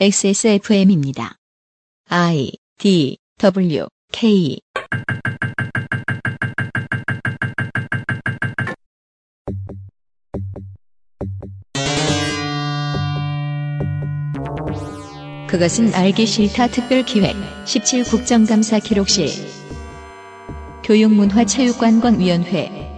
XSFM입니다. I D W K. 그것은 알기 싫다 특별기획 17 국정감사 기록실. 교육문화체육관광위원회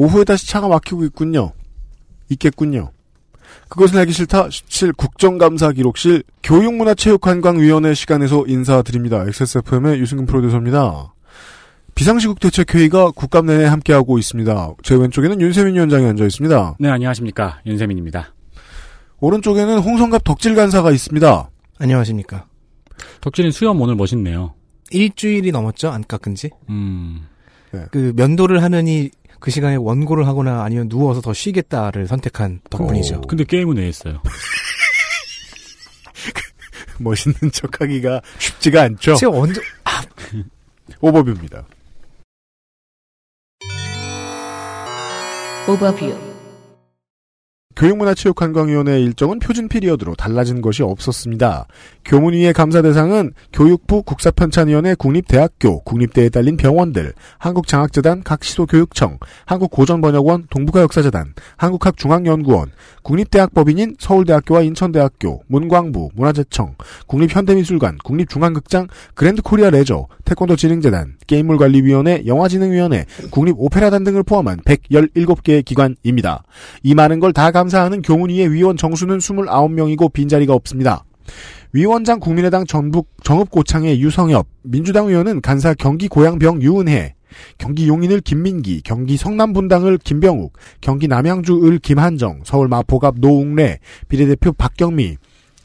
오후에 다시 차가 막히고 있군요. 있겠군요. 그것은 알기 싫다 17 국정감사 기록실 교육문화체육관광위원회 시간에서 인사드립니다. XSFM의 유승근 프로듀서입니다. 비상시국 대책회의가 국감 내내 함께하고 있습니다. 제 왼쪽에는 윤세민 위원장이 앉아 있습니다. 네, 안녕하십니까. 윤세민입니다. 오른쪽에는 홍성갑 덕질 간사가 있습니다. 안녕하십니까. 덕질인 수염 오늘 멋있네요. 일주일이 넘었죠? 안 깎은 지? 음, 그 면도를 하느니 그 시간에 원고를 하거나 아니면 누워서 더 쉬겠다를 선택한 덕분이죠. 어. 근데 게임은 왜 했어요? 멋있는 척하기가 쉽지가 않죠. 제가 언제 overview입니다. 오버뷰 교육문화체육관광위원회 일정은 표준 피리어드로 달라진 것이 없었습니다. 교문위의 감사 대상은 교육부 국사편찬위원회 국립대학교, 국립대에 딸린 병원들, 한국장학재단 각 시도교육청, 한국고전번역원, 동북아역사재단, 한국학중앙연구원, 국립대학법인인 서울대학교와 인천대학교, 문광부, 문화재청, 국립현대미술관, 국립중앙극장, 그랜드코리아 레저, 태권도 진흥재단, 게임물관리위원회, 영화진흥위원회, 국립오페라단 등을 포함한 117개의 기관입니다. 이 많은 걸 다 감사하는 교문위의 위원 정수는 29명이고 빈자리가 없습니다. 위원장 국민의당 전북 정읍고창의 유성엽, 민주당 의원은 간사 경기 고양병 유은혜, 경기 용인을 김민기, 경기 성남분당을 김병욱, 경기 남양주을 김한정, 서울 마포갑 노웅래, 비례대표 박경미,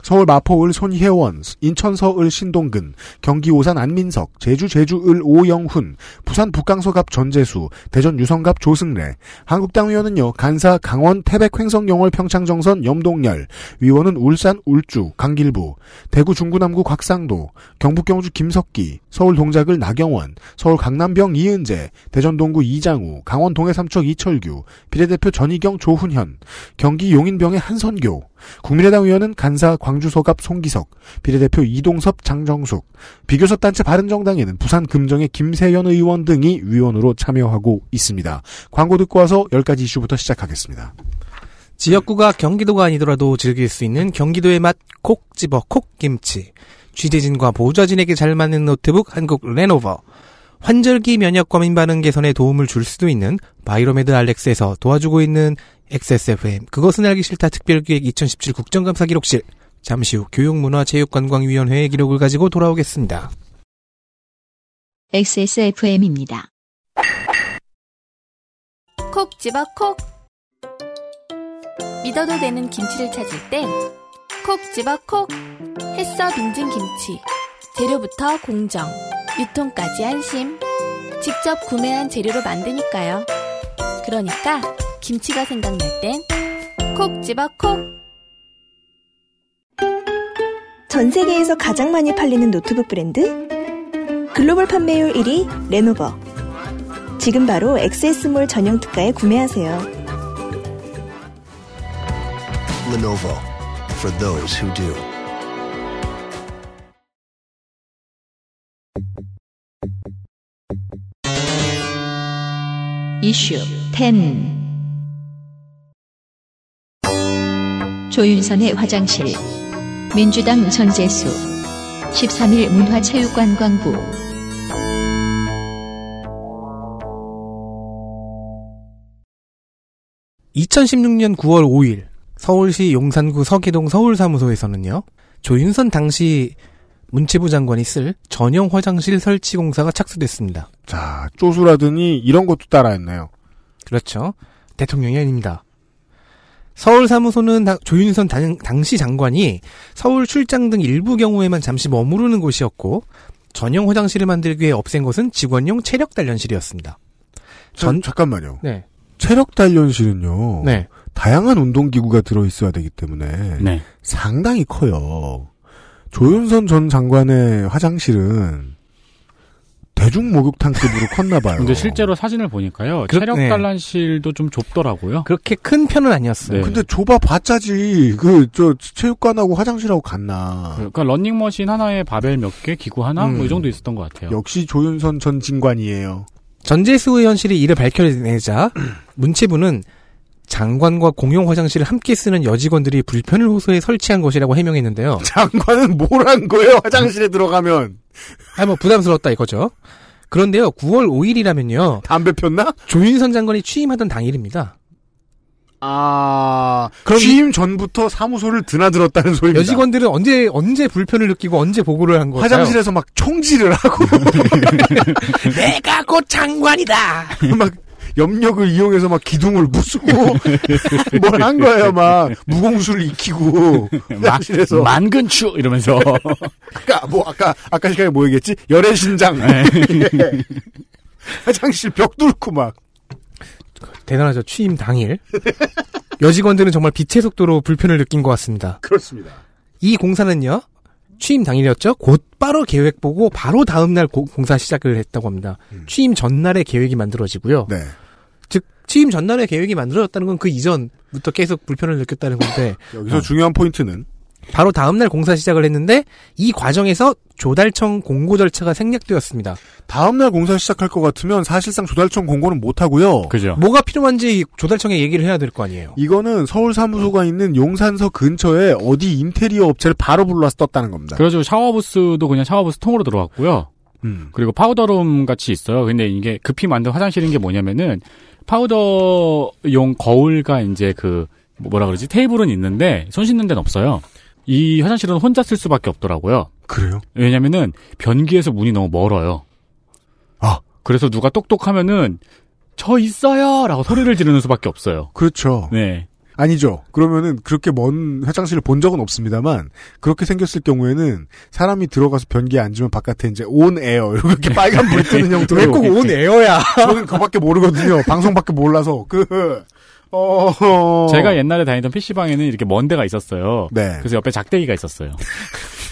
서울 마포을 손혜원, 인천 서을 신동근, 경기 오산 안민석, 제주 제주을 오영훈, 부산 북강서갑 전재수, 대전 유성갑 조승래, 한국당 의원은요 간사 강원 태백 횡성 영월 평창 정선 염동열, 위원은 울산 울주 강길부, 대구 중구남구 곽상도, 경북 경주 김석기, 서울 동작을 나경원, 서울 강남병 이은재, 대전 동구 이장우, 강원 동해 삼척 이철규, 비례대표 전희경 조훈현, 경기 용인병의 한선교, 국민의당 의원은 간사 광 주서갑 송기석, 비례대표 이동섭 장정숙, 비교섭 단체 바른정당에는 부산 금정의 김세연 의원 등이 위원으로 참여하고 있습니다. 광고 듣고 와서 10가지 이슈부터 시작하겠습니다. 지역구가 경기도가 아니더라도 즐길 수 있는 경기도의 맛 콕 집어 콕김치. 취재진과 보좌진에게 잘 맞는 노트북 한국 레노버. 환절기 면역 과민 반응 개선에 도움을 줄 수도 있는 바이로메드 알렉스에서 도와주고 있는 XSFM 그것은 알기 싫다 특별기획 2017 국정감사 기록실 잠시 후 교육문화체육관광위원회의 기록을 가지고 돌아오겠습니다. XSFM입니다. 콕 집어 콕. 믿어도 되는 김치를 찾을 땐 콕 집어 콕. 햇서 빙진 김치 재료부터 공정 유통까지 안심. 직접 구매한 재료로 만드니까요. 그러니까 김치가 생각날 땐 콕 집어 콕 전 세계에서 가장 많이 팔리는 노트북 브랜드? 글로벌 판매율 1위 레노버. 지금 바로 XS몰 전용 특가에 구매하세요. Lenovo for those who do. 이슈 10 조윤선의 화장실 민주당 전재수 13일 문화체육관광부 2016년 9월 5일 서울시 용산구 서계동 서울사무소에서는요. 조윤선 당시 문체부 장관이 쓸 전용 화장실 설치 공사가 착수됐습니다. 자, 쪼수라더니 이런 것도 따라했나요? 그렇죠. 대통령이 아닙니다. 서울 사무소는 다- 조윤선 당, 당시 장관이 서울 출장 등 일부 경우에만 잠시 머무르는 곳이었고 전용 화장실을 만들기 위해 없앤 것은 직원용 체력 단련실이었습니다. 전 전- 잠깐만요. 네. 체력 단련실은요. 네. 다양한 운동 기구가 들어 있어야 되기 때문에 네. 상당히 커요. 조윤선 전 장관의 화장실은 대중 목욕탕급으로 컸나 봐요. 근데 실제로 사진을 보니까요. 그렇- 체력 네. 단란실도 좀 좁더라고요. 그렇게 큰 편은 아니었어요. 네. 근데 좁아 봤자지. 그, 저, 체육관하고 화장실하고 같나. 그러니까 런닝머신 하나에 바벨 몇 개, 기구 하나, 음. 뭐이 정도 있었던 것 같아요. 역시 조윤선 전 진관이에요. 전재수 의원실이 이를 밝혀내자 문체부는 장관과 공용 화장실을 함께 쓰는 여직원들이 불편을 호소해 설치한 것이라고 해명했는데요. 장관은 뭘 한 거예요, 화장실에 들어가면? 아, 뭐 부담스럽다 이거죠. 그런데요, 9월 5일이라면요, 담배 폈나? 조윤선 장관이 취임하던 당일입니다. 아, 그럼 취임 전부터 사무소를 드나들었다는 소리입니다. 여직원들은 언제 언제 불편을 느끼고 언제 보고를 한 걸까요? 화장실에서 막 총질을 하고, 내가 곧 장관이다. 막, 염력을 이용해서 막 기둥을 부수고, 뭘 한 거예요, 막. 무공수를 익히고, 화장실에서. 만근추 이러면서 아까, 뭐, 아까, 아까 시간에 뭐 얘기했지? 열애 신장. 네. 예. 화장실 벽 뚫고 막. 대단하죠. 취임 당일. 여직원들은 정말 빛의 속도로 불편을 느낀 것 같습니다. 그렇습니다. 이 공사는요. 취임 당일이었죠. 곧바로 계획 보고 바로 다음 날 고- 공사 시작을 했다고 합니다. 취임 전날에 계획이 만들어지고요. 네. 즉 취임 전날에 계획이 만들어졌다는 건 그 이전부터 계속 불편을 느꼈다는 건데 여기서 중요한 포인트는, 바로 다음날 공사 시작을 했는데 이 과정에서 조달청 공고 절차가 생략되었습니다. 다음날 공사 시작할 것 같으면 사실상 조달청 공고는 못 하고요. 그죠. 뭐가 필요한지 조달청에 얘기를 해야 될 거 아니에요. 이거는 서울 사무소가 있는 용산서 근처에 어디 인테리어 업체를 바로 불러서 떴다는 겁니다. 그래가지고 샤워부스도 그냥 샤워부스 통으로 들어갔고요. 음. 그리고 powder room 같이 있어요. 근데 이게 급히 만든 화장실인 게 뭐냐면은 파우더용 거울과 이제 그 뭐라 그러지 테이블은 있는데 손 씻는 데는 없어요. 이 화장실은 혼자 쓸 수밖에 없더라고요. 그래요? 왜냐면은 변기에서 문이 너무 멀어요. 아. 그래서 누가 똑똑하면은 저 있어요 라고 소리를 지르는 수밖에 없어요. 그렇죠. 네. 아니죠. 그러면은 그렇게 먼 화장실을 본 적은 없습니다만 그렇게 생겼을 경우에는 사람이 들어가서 변기에 앉으면 바깥에 이제 on 에어 이렇게 빨간 불 뜨는 형태로 왜 꼭 on 에어야? 저는 그밖에 모르거든요. 방송밖에 몰라서 그 어. 제가 옛날에 다니던 PC방에는 이렇게 먼 데가 있었어요. 네. 그래서 옆에 작대기가 있었어요.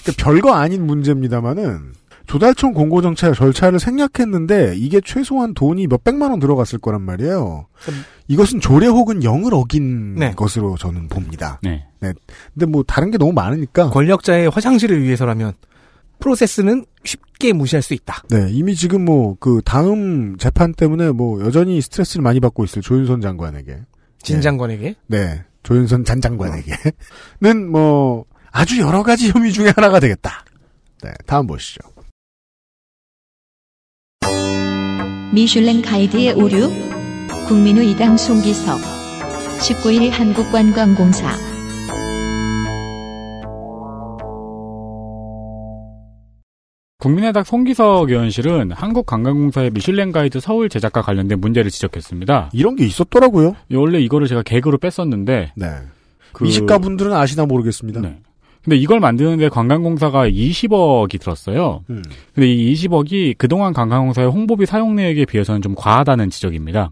그 별거 아닌 문제입니다만은 조달청 공고 정차 절차를 생략했는데 이게 최소한 돈이 몇 백만 원 들어갔을 거란 말이에요. 이것은 조례 혹은 영을 어긴 네. 것으로 저는 봅니다. 네. 근데 뭐 다른 게 너무 많으니까 권력자의 화장실을 위해서라면 프로세스는 쉽게 무시할 수 있다. 네, 이미 지금 뭐 그 다음 재판 때문에 뭐 여전히 스트레스를 많이 받고 있을 조윤선 장관에게 진 장관에게. 네, 조윤선 전 장관에게는 뭐 아주 여러 가지 혐의 중에 하나가 되겠다. 네, 다음 보시죠. 미슐랭 가이드의 오류 국민의 이당 송기석 19일 한국관광공사 국민의당 송기석 의원실은 한국관광공사의 미슐랭 가이드 서울 제작과 관련된 문제를 지적했습니다. 이런 게 있었더라고요. 원래 이거를 제가 개그로 뺐었는데 네, 그 미식가 분들은 아시나 모르겠습니다. 네. 근데 이걸 만드는데 관광공사가 20억이 들었어요. 음. 근데 이 20억이 그동안 관광공사의 홍보비 사용 내역에 비해서는 좀 과하다는 지적입니다.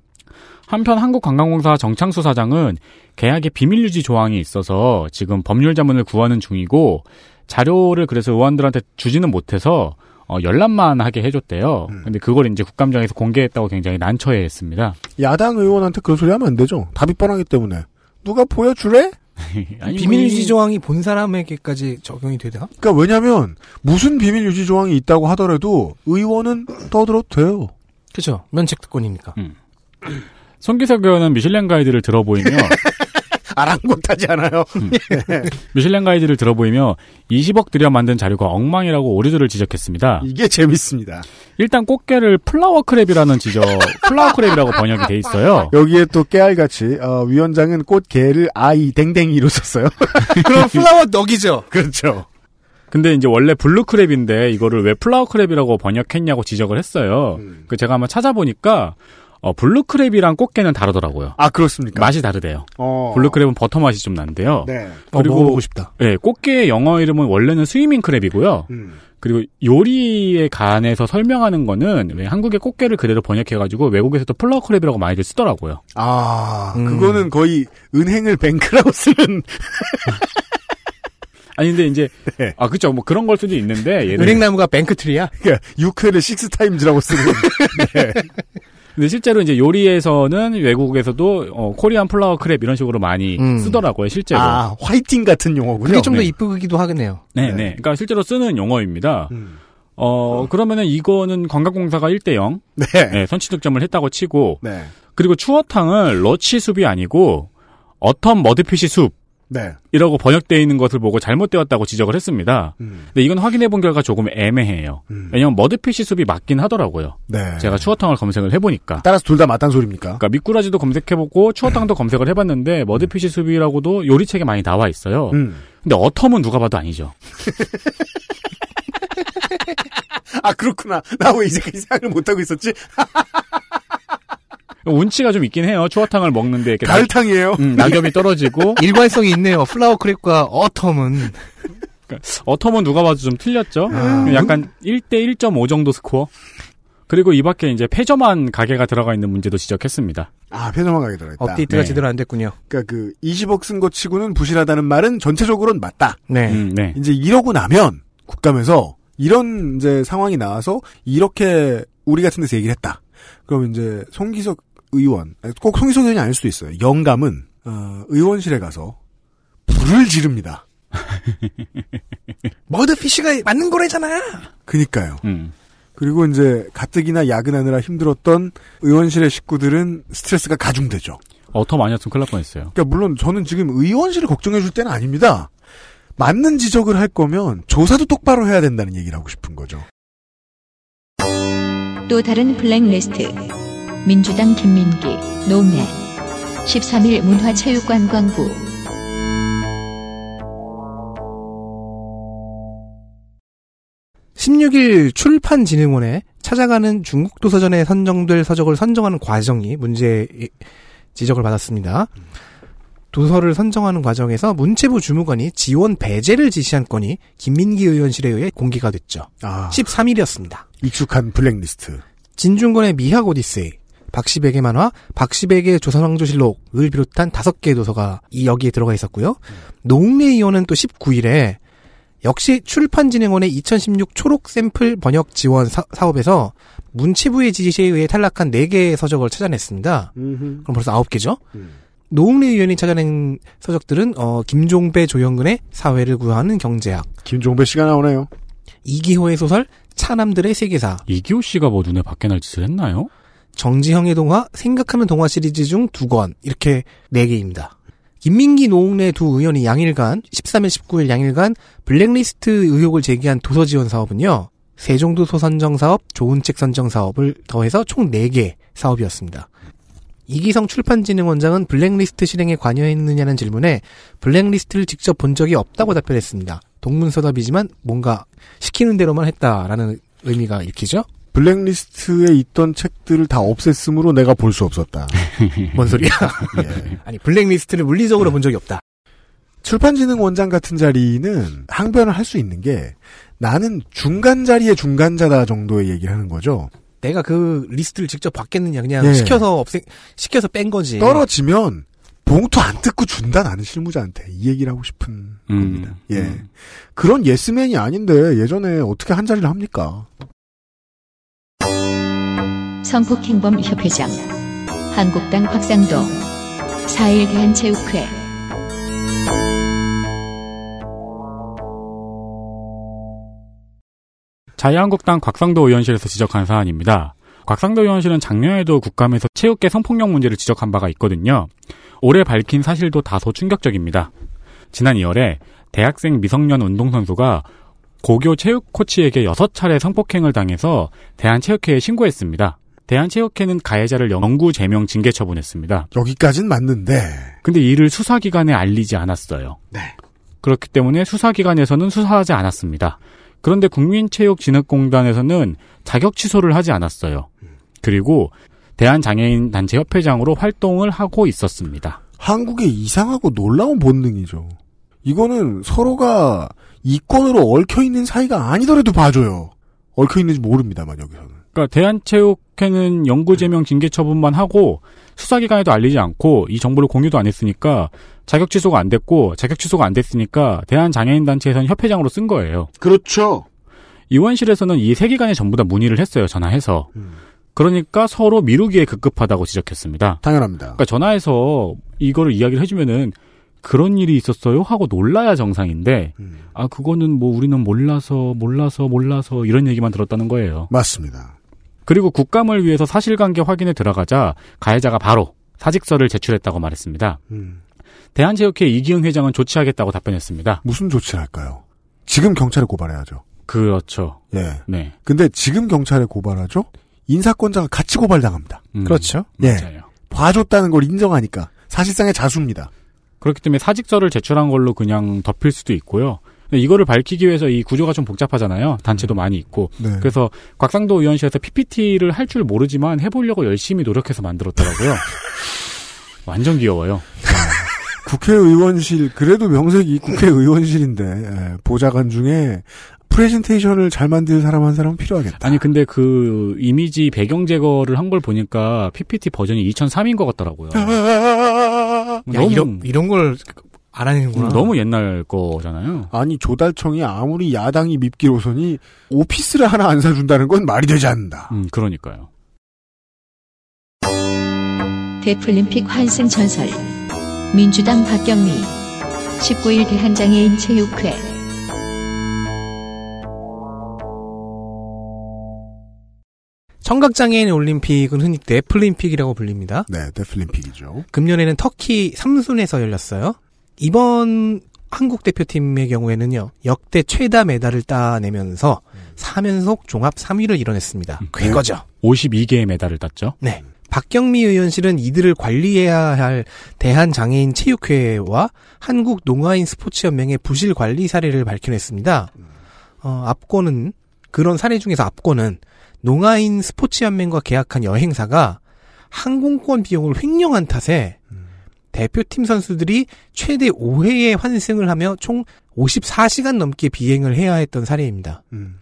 한편 한국관광공사 정창수 사장은 계약에 비밀 유지 조항이 있어서 지금 법률 자문을 구하는 중이고 자료를 그래서 의원들한테 주지는 못해서 어, 열람만 하게 해줬대요. 음. 근데 그걸 이제 국감장에서 공개했다고 굉장히 난처해했습니다. 야당 의원한테 그런 소리 하면 안 되죠. 답이 뻔하기 때문에 누가 보여주래? 아니, 비밀 뭐 이- 유지 조항이 본 사람에게까지 적용이 되나? 그러니까 왜냐하면 무슨 비밀 유지 조항이 있다고 하더라도 의원은 떠들어도 돼요. 그죠. 면책 특권이니까. 손기석 의원은 미슐랭 가이드를 들어보이며 아랑곳하지 않아요. 미슐랭 가이드를 들어보이며 20억 들여 만든 자료가 엉망이라고 오류들을 지적했습니다. 이게 재밌습니다. 일단 꽃게를 flower crab이라는 지적, flower crab이라고 번역이 돼 있어요. 여기에 또 깨알같이 어, 위원장은 꽃게를 아이 댕댕이로 썼어요. 그럼 flower dog이죠. 그렇죠. 근데 이제 원래 blue crab인데 이거를 왜 flower crab이라고 번역했냐고 지적을 했어요. 음. 그 제가 한번 찾아보니까 어, blue crab이랑 꽃게는 다르더라고요. 아 그렇습니까? 맛이 다르대요. 어. blue crab은 버터 맛이 좀 난데요. 네. 그리고- 어, 먹어보고 싶다. 네, 꽃게의 영어 이름은 원래는 swimming crab이고요. 음. 그리고 요리에 관해서 설명하는 거는 왜 한국의 꽃게를 그대로 번역해가지고 외국에서도 flower crab이라고 많이들 쓰더라고요. 아 음. 그거는 거의 은행을 bank라고 쓰는 아니 근데 이제 네. 아 그쵸 뭐 그런 걸 수도 있는데 은행나무가 bank tree야? 그러니까 육회를 six times라고 쓰는. 네. 근데 실제로 이제 요리에서는 외국에서도 어, Korean flower crab 이런 식으로 많이 음. 쓰더라고요 실제로. 아, 화이팅 같은 용어군요. 그게 좀더 네. 이쁘기도 하겠네요. 네, 네. 네. 그러니까 실제로 쓰는 용어입니다. 음. 어 그러면은 이거는 관광공사가 1대 0 네. 네, 선취 득점을 했다고 치고 네. 그리고 추어탕을 loach soup이 아니고 autumn mudfish 네. soup이라고 번역되어 있는 것을 보고 잘못되었다고 지적을 했습니다. 음. 근데 이건 확인해 본 결과 조금 애매해요. 음. 왜냐면 mudfish soup이 맞긴 하더라고요. 네. 제가 추어탕을 검색을 해보니까. 따라서 둘 다 맞단 소리입니까? 그러니까 미꾸라지도 검색해보고 추어탕도 검색을 해봤는데 mudfish soup이라고도 요리책에 많이 나와 있어요. 음. 근데 autumn은 누가 봐도 아니죠. 아, 그렇구나. 나 왜 이제까지 생각을 못하고 있었지? 운치가 좀 있긴 해요. 추어탕을 먹는데 이렇게 가을탕이에요. 낙, 음, 낙엽이 떨어지고 일관성이 있네요. flower crab과 autumn은. autumn은 누가 봐도 좀 틀렸죠. 아. 약간 1대 1.5 정도 스코어. 그리고 이 밖에 이제 폐점한 가게가 들어가 있는 문제도 지적했습니다. 아, 폐점한 가게 들어있다. 업데이트가 네. 제대로 안 됐군요. 그러니까 그 20억 쓴것 치고는 부실하다는 말은 전체적으로는 맞다. 네. 음, 네. 이제 이러고 나면 국감에서 이런 이제 상황이 나와서 이렇게 우리 같은 데서 얘기를 했다. 그럼 이제 송기석 의원, 꼭 송기석 의원이 아닐 수도 있어요. 영감은 어, 의원실에 가서 불을 지릅니다. 머드피쉬가 맞는 거래잖아. 그니까요. 음. 그리고 이제 가뜩이나 야근하느라 힘들었던 의원실의 식구들은 스트레스가 가중되죠. 어텀 아니었으면 큰일 날 뻔했어요. 그러니까 물론 저는 지금 의원실을 걱정해 줄 때는 아닙니다. 맞는 지적을 할 거면 조사도 똑바로 해야 된다는 얘기를 하고 싶은 거죠. 또 다른 블랙리스트 민주당 김민기 노무현 13일 문화체육관광부 16일 출판진흥원에 찾아가는 중국 도서전에 선정될 서적을 선정하는 과정이 문제 지적을 받았습니다. 도서를 선정하는 과정에서 문체부 주무관이 지원 배제를 지시한 건이 김민기 의원실에 의해 공개가 됐죠. 아, 13일이었습니다. 익숙한 블랙리스트. 진중권의 미학 오디세이, 박시백의 만화, 박시백의 조선왕조실록을 비롯한 다섯 개의 도서가 이 여기에 들어가 있었고요. 노웅래 의원은 또 19일에 역시 출판진흥원의 2016 초록 샘플 번역 지원 사, 업에서 문체부의 지시에 의해 탈락한 4개의 서적을 찾아냈습니다. 그럼 벌써 9개죠? 음. 노웅래 의원이 찾아낸 서적들은 어, 김종배 조영근의 사회를 구하는 경제학, 김종배 씨가 나오네요. 이기호의 소설 차남들의 세계사, 이기호 씨가 뭐 눈에 밖에 날 짓을 했나요? 정지형의 동화, 생각하는 동화 시리즈 중 두 권, 이렇게 네 개입니다. 김민기 노웅래 두 의원이 양일간, 13일, 19일 양일간 블랙리스트 의혹을 제기한 도서 지원 사업은요, 세종도서 선정 사업, 좋은 책 선정 사업을 더해서 총 4개 사업이었습니다. 이기성 출판진흥원장은 블랙리스트 실행에 관여했느냐는 질문에 블랙리스트를 직접 본 적이 없다고 답변했습니다. 동문서답이지만 뭔가 시키는 대로만 했다라는 의미가 읽히죠? 블랙리스트에 있던 책들을 다 없앴으므로 내가 볼 수 없었다. 뭔 소리야? 예. 아니 블랙리스트를 물리적으로 본 적이 없다. 출판진흥 원장 같은 자리는 항변을 할 수 있는 게 나는 중간 자리의 중간자다 정도의 얘기를 하는 거죠. 내가 그 리스트를 직접 받겠느냐 그냥 예. 시켜서 없애 시켜서 뺀 거지. 떨어지면 봉투 안 뜯고 준다 나는 실무자한테 이 얘기를 하고 싶은 겁니다. 예. 음. 그런 예스맨이 아닌데 예전에 어떻게 한 자리를 합니까? 성북행범협회장 한국당 곽상도 4일 대한체육회 자유한국당 곽상도 의원실에서 지적한 사안입니다. 곽상도 의원실은 작년에도 국감에서 체육계 성폭력 문제를 지적한 바가 있거든요. 올해 밝힌 사실도 다소 충격적입니다. 지난 2월에 대학생 미성년 운동선수가 고교 체육 코치에게 6차례 성폭행을 당해서 대한체육회에 신고했습니다. 대한체육회는 가해자를 영구 제명 징계 처분했습니다. 여기까진 맞는데 근데 이를 수사기관에 알리지 않았어요. 네. 그렇기 때문에 수사기관에서는 수사하지 않았습니다. 그런데 국민체육진흥공단에서는 자격 취소를 하지 않았어요. 그리고 대한장애인 단체 협회장으로 활동을 하고 있었습니다. 한국의 이상하고 놀라운 본능이죠. 이거는 서로가 이권으로 얽혀 있는 사이가 아니더라도 봐줘요. 얽혀 있는지 모릅니다만 여기서는. 그러니까 대한체육회는 영구제명 징계 처분만 하고 수사기관에도 알리지 않고 이 정보를 공유도 안 했으니까 자격 취소가 안 됐고 자격 취소가 안 됐으니까 대한장애인단체에서는 협회장으로 쓴 거예요. 그렇죠. 의원실에서는 이 세 기관에 전부 다 문의를 했어요. 전화해서. 음. 그러니까 서로 미루기에 급급하다고 지적했습니다. 당연합니다. 그러니까 전화해서 이거를 이야기를 해주면은 그런 일이 있었어요 하고 놀라야 정상인데 음. 아 그거는 뭐 우리는 몰라서 몰라서 몰라서 이런 얘기만 들었다는 거예요. 맞습니다. 그리고 국감을 위해서 사실관계 확인에 들어가자 가해자가 바로 사직서를 제출했다고 말했습니다. 음. 대한체육회 이기흥 회장은 조치하겠다고 답변했습니다. 무슨 조치를 할까요? 지금 경찰에 고발해야죠. 그렇죠. 예. 네. 근데 지금 경찰에 고발하죠? 인사권자가 같이 고발당합니다. 음, 그렇죠. 예. 맞아요. 봐줬다는 걸 인정하니까 사실상의 자수입니다. 그렇기 때문에 사직서를 제출한 걸로 그냥 덮일 수도 있고요. 이거를 밝히기 위해서 이 구조가 좀 복잡하잖아요. 단체도 많이 있고. 네. 그래서 곽상도 의원실에서 PPT를 할 줄 모르지만 해보려고 열심히 노력해서 만들었더라고요. 완전 귀여워요. 국회의원실 그래도 명색이 국회의원실인데 예, 보좌관 중에 프레젠테이션을 잘 만들 사람 한 사람은 필요하겠다. 아니 근데 그 이미지 배경 제거를 한 걸 보니까 PPT 버전이 2003인 것 같더라고요. 야, 너무 이런, 이런 걸 알아내는구나. 음, 너무 옛날 거잖아요. 아니 조달청이 아무리 야당이 밉기로서니 오피스를 하나 안 사준다는 건 말이 되지 않는다. 음, 그러니까요. 데플림픽 환승 전설 민주당 박경미 19일 대한장애인 체육회 청각장애인 올림픽은 흔히 데플림픽이라고 불립니다. 네, 데플림픽이죠. 금년에는 터키 삼순에서 열렸어요. 이번 한국 대표팀의 경우에는요, 역대 최다 메달을 따내면서 3연속 종합 3위를 이뤄냈습니다. 쾌거죠. 52개의 메달을 땄죠. 네. 박경미 의원실은 이들을 관리해야 할 대한장애인 체육회와 한국 농아인 스포츠연맹의 부실 관리 사례를 밝혀냈습니다. 어, 앞권은 그런 사례 중에서 앞권은 농아인 스포츠연맹과 계약한 여행사가 항공권 비용을 횡령한 탓에 대표팀 선수들이 최대 5회의 환승을 하며 총 54시간 넘게 비행을 해야 했던 사례입니다. 음,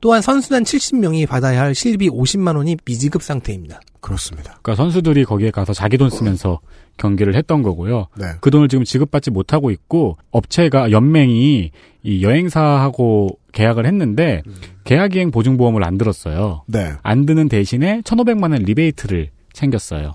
또한 선수단 70명이 받아야 할 실비 50만 원이 미지급 상태입니다. 그렇습니다. 그러니까 선수들이 거기에 가서 자기 돈 쓰면서 경기를 했던 거고요. 네. 그 돈을 지금 지급받지 못하고 있고 업체가 연맹이 이 여행사하고 계약을 했는데 계약이행 보증보험을 안 들었어요. 네, 안 드는 대신에 1,500만 원 리베이트를 챙겼어요.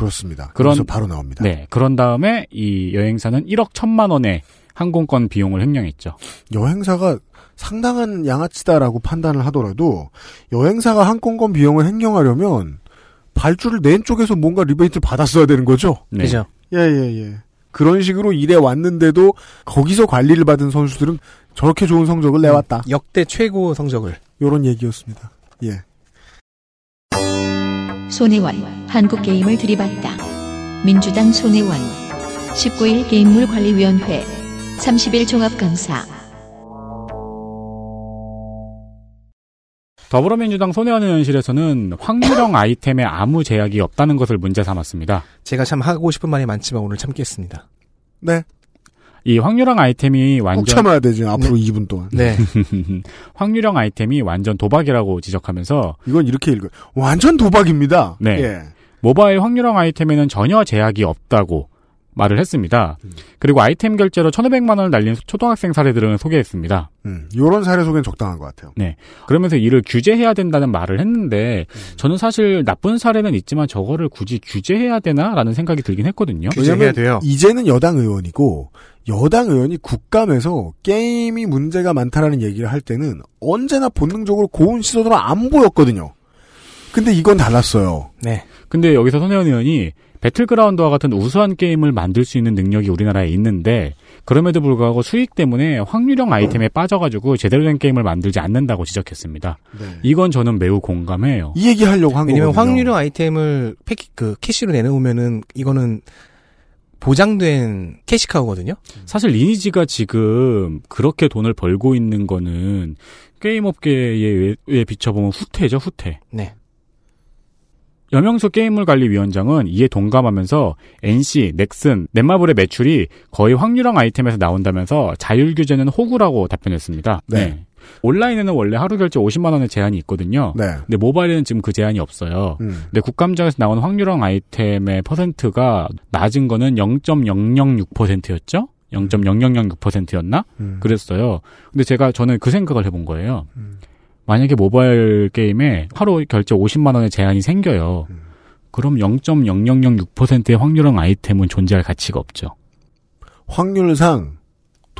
그렇습니다. 그런- 바로 나옵니다. 네. 그런 다음에 이 여행사는 1억 1천만 원의 항공권 비용을 횡령했죠. 여행사가 상당한 양아치다라고 판단을 하더라도 여행사가 항공권 비용을 횡령하려면 발주를 낸 쪽에서 뭔가 리베이트를 받았어야 되는 거죠. 네. 그죠? 예, 예, 예. 그런 식으로 일해 왔는데도 거기서 관리를 받은 선수들은 저렇게 좋은 성적을 내왔다. 역대 최고 성적을. 요런 얘기였습니다. 예. 손혜원 한국 게임을 들이받다 민주당 손혜원 19일 게임물관리위원회 30일 종합감사 더불어민주당 손혜원 의원실에서는 확률형 아이템에 아무 제약이 없다는 것을 문제 삼았습니다. 제가 참 하고 싶은 말이 많지만 오늘 참겠습니다. 네. 이 확률형 아이템이 꼭 완전 참아야 되지, 앞으로 2분 동안. 네. 확률형 아이템이 완전 도박이라고 지적하면서 이건 이렇게 읽어요. 완전 도박입니다. 네. 예. 모바일 확률형 아이템에는 전혀 제약이 없다고 말을 했습니다. 그리고 아이템 결제로 1,500만 원을 날린 초등학생 사례들은 소개했습니다. 음, 요런 사례 소개는 적당한 것 같아요. 그러면서 이를 규제해야 된다는 말을 했는데 저는 사실 나쁜 사례는 있지만 저거를 굳이 규제해야 되나라는 생각이 들긴 했거든요. 규제해야 돼요. 이제는 여당 의원이고 여당 의원이 국감에서 게임이 문제가 많다라는 얘기를 할 때는 언제나 본능적으로 고운 시선으로 안 보였거든요. 근데 이건 달랐어요. 네. 근데 여기서 손혜원 의원이 배틀그라운드와 같은 우수한 게임을 만들 수 있는 능력이 우리나라에 있는데 그럼에도 불구하고 수익 때문에 확률형 아이템에 빠져가지고 제대로 된 게임을 만들지 않는다고 지적했습니다. 이건 저는 매우 공감해요. 이 얘기 하려고 한 왜냐면 거거든요. 확률형 아이템을 패키, 그, 캐시로 내놓으면은 이거는 보장된 캐시카우거든요? 사실 리니지가 지금 그렇게 돈을 벌고 있는 거는 게임 업계에 에 비춰보면 후퇴죠, 후퇴. 네. 여명숙 게임물관리위원장은 이에 동감하면서 NC, 넥슨, 넷마블의 매출이 거의 확률형 아이템에서 나온다면서 자율 규제는 호구라고 답변했습니다. 네. 온라인에는 원래 하루 결제 50만 원의 제한이 있거든요. 네. 근데 모바일에는 지금 그 제한이 없어요. 음. 근데 국감장에서 나온 확률형 아이템의 퍼센트가 낮은 거는 0.006%였죠? 0.0006%였나? 음. 그랬어요. 근데 제가 저는 그 생각을 해본 거예요. 음. 만약에 모바일 게임에 하루 결제 50만 원의 제한이 생겨요. 음. 그럼 0.0006%의 확률형 아이템은 존재할 가치가 없죠. 확률상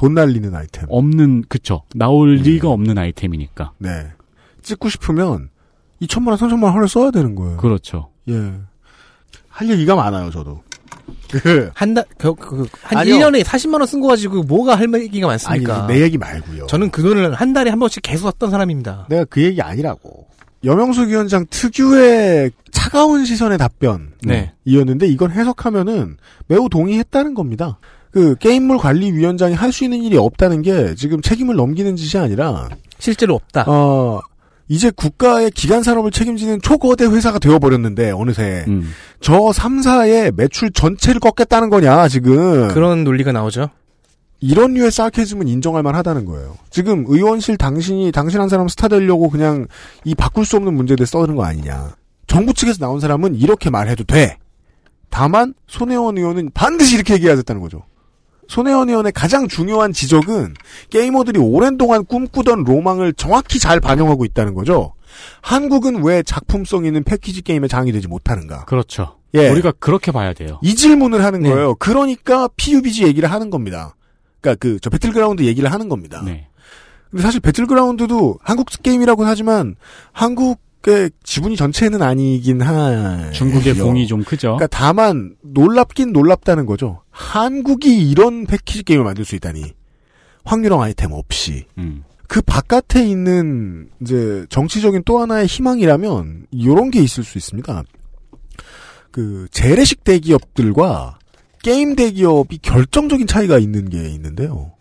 돈 날리는 아이템. 없는 그쵸. 나올 음. 리가 없는 아이템이니까. 네. 찍고 싶으면 2천만 원, 3천만 원을 써야 되는 거예요. 그렇죠. 예. 할 얘기가 많아요, 저도. 그, 한 달, 그, 그, 한 아니요. 1년에 40만 원 쓴 거 가지고 뭐가 할 얘기가 아니, 많습니까? 내 얘기 말고요. 저는 그 돈을 한 달에 한 번씩 계속 썼던 사람입니다. 내가 그 얘기 아니라고. 여명숙 위원장 특유의 차가운 시선의 답변. 네. 이었는데 이건 해석하면은 매우 동의했다는 겁니다. 그 게임물 관리위원장이 할 수 있는 일이 없다는 게 지금 책임을 넘기는 짓이 아니라 실제로 없다. 어 이제 국가의 기간 산업을 책임지는 초거대 회사가 되어버렸는데 어느새 음. 저 3사의 매출 전체를 꺾겠다는 거냐 지금 그런 논리가 나오죠. 이런 류의 사케즘은 인정할 만하다는 거예요. 지금 의원실 당신이 당신 한 사람 스타 되려고 그냥 이 바꿀 수 없는 문제들 써드는 거 아니냐. 정부 측에서 나온 사람은 이렇게 말해도 돼. 다만 손혜원 의원은 반드시 이렇게 얘기해야 됐다는 거죠. 손혜원 의원의 가장 중요한 지적은 게이머들이 오랜 동안 꿈꾸던 로망을 정확히 잘 반영하고 있다는 거죠. 한국은 왜 작품성 있는 패키지 게임의 장이 되지 못하는가? 그렇죠. 예. 우리가 그렇게 봐야 돼요. 이 질문을 하는 네. 거예요. 그러니까 PUBG 얘기를 하는 겁니다. 그러니까 그 저 배틀그라운드 얘기를 하는 겁니다. 네. 근데 사실 배틀그라운드도 한국 게임이라고 하지만 한국 의 지분이 전체는 아니긴 하. 중국의 해요. 공이 좀 크죠. 그러니까 다만 놀랍긴 놀랍다는 거죠. 한국이 이런 패키지 게임을 만들 수 있다니. 확률형 아이템 없이. 음. 그 바깥에 있는 이제 정치적인 또 하나의 희망이라면 이런 게 있을 수 있습니다. 그 재래식 대기업들과 게임 대기업이 결정적인 차이가 있는 게 있는데요.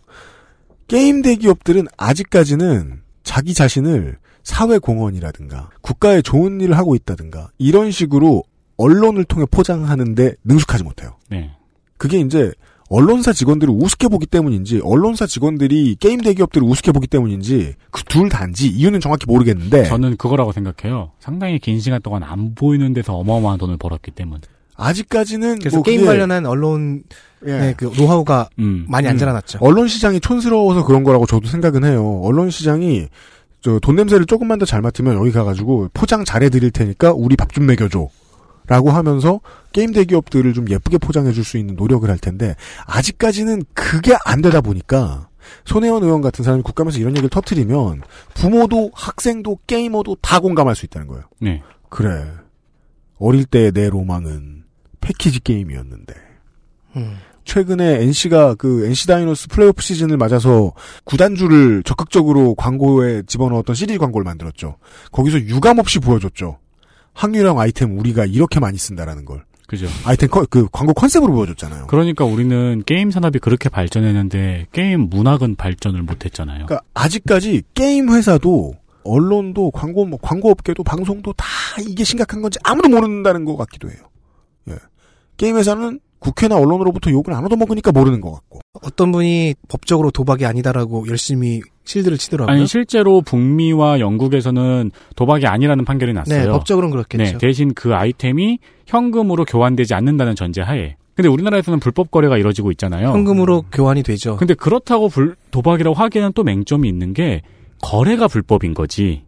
게임 대기업들은 아직까지는 자기 자신을 사회공헌이라든가 국가에 좋은 일을 하고 있다든가 이런 식으로 언론을 통해 포장하는데 능숙하지 못해요. 네. 그게 이제 언론사 직원들을 우습게 보기 때문인지 언론사 직원들이 게임 대기업들을 우습게 보기 때문인지 그 둘 단지 이유는 정확히 모르겠는데 저는 그거라고 생각해요. 상당히 긴 시간 동안 안 보이는 데서 어마어마한 돈을 벌었기 때문. 아직까지는 그래서 뭐 게임 관련한 언론 예. 의그 노하우가 음. 많이 안 음. 자라났죠. 언론 시장이 촌스러워서 그런 거라고 저도 생각은 해요. 언론 시장이 저 돈 냄새를 조금만 더 잘 맡으면 여기 가가지고 포장 잘 해 드릴 테니까 우리 밥 좀 먹여줘. 라고 하면서 게임 대기업들을 좀 예쁘게 포장해 줄 수 있는 노력을 할 텐데 아직까지는 그게 안 되다 보니까 손혜원 의원 같은 사람이 국감에서 이런 얘기를 터트리면 부모도 학생도 게이머도 다 공감할 수 있다는 거예요. 네. 그래. 어릴 때 내 로망은 패키지 게임이었는데 음. 최근에 NC가 그 NC 다이노스 플레이오프 시즌을 맞아서 구단주를 적극적으로 광고에 집어넣었던 시리즈 광고를 만들었죠. 거기서 유감 없이 보여줬죠. 확률형 아이템 우리가 이렇게 많이 쓴다라는 걸. 그죠. 아이템 컨- 그 광고 컨셉으로 보여줬잖아요. 그러니까 우리는 게임 산업이 그렇게 발전했는데 게임 문학은 발전을 못했잖아요. 그러니까 아직까지 게임 회사도 언론도 광고 뭐 광고업계도 방송도 다 이게 심각한 건지 아무도 모른다는 것 같기도 해요. 예. 게임 회사는 국회나 언론으로부터 욕을 안 얻어먹으니까 모르는 것 같고. 어떤 분이 법적으로 도박이 아니다라고 열심히 실드를 치더라고요. 아니 실제로 북미와 영국에서는 도박이 아니라는 판결이 났어요. 네, 법적으로는 그렇겠죠. 네, 대신 그 아이템이 현금으로 교환되지 않는다는 전제하에. 근데 우리나라에서는 불법 거래가 이루어지고 있잖아요. 현금으로 교환이 되죠. 근데 그렇다고 불- 도박이라고 하기에는 또 맹점이 있는 게 거래가 불법인 거지.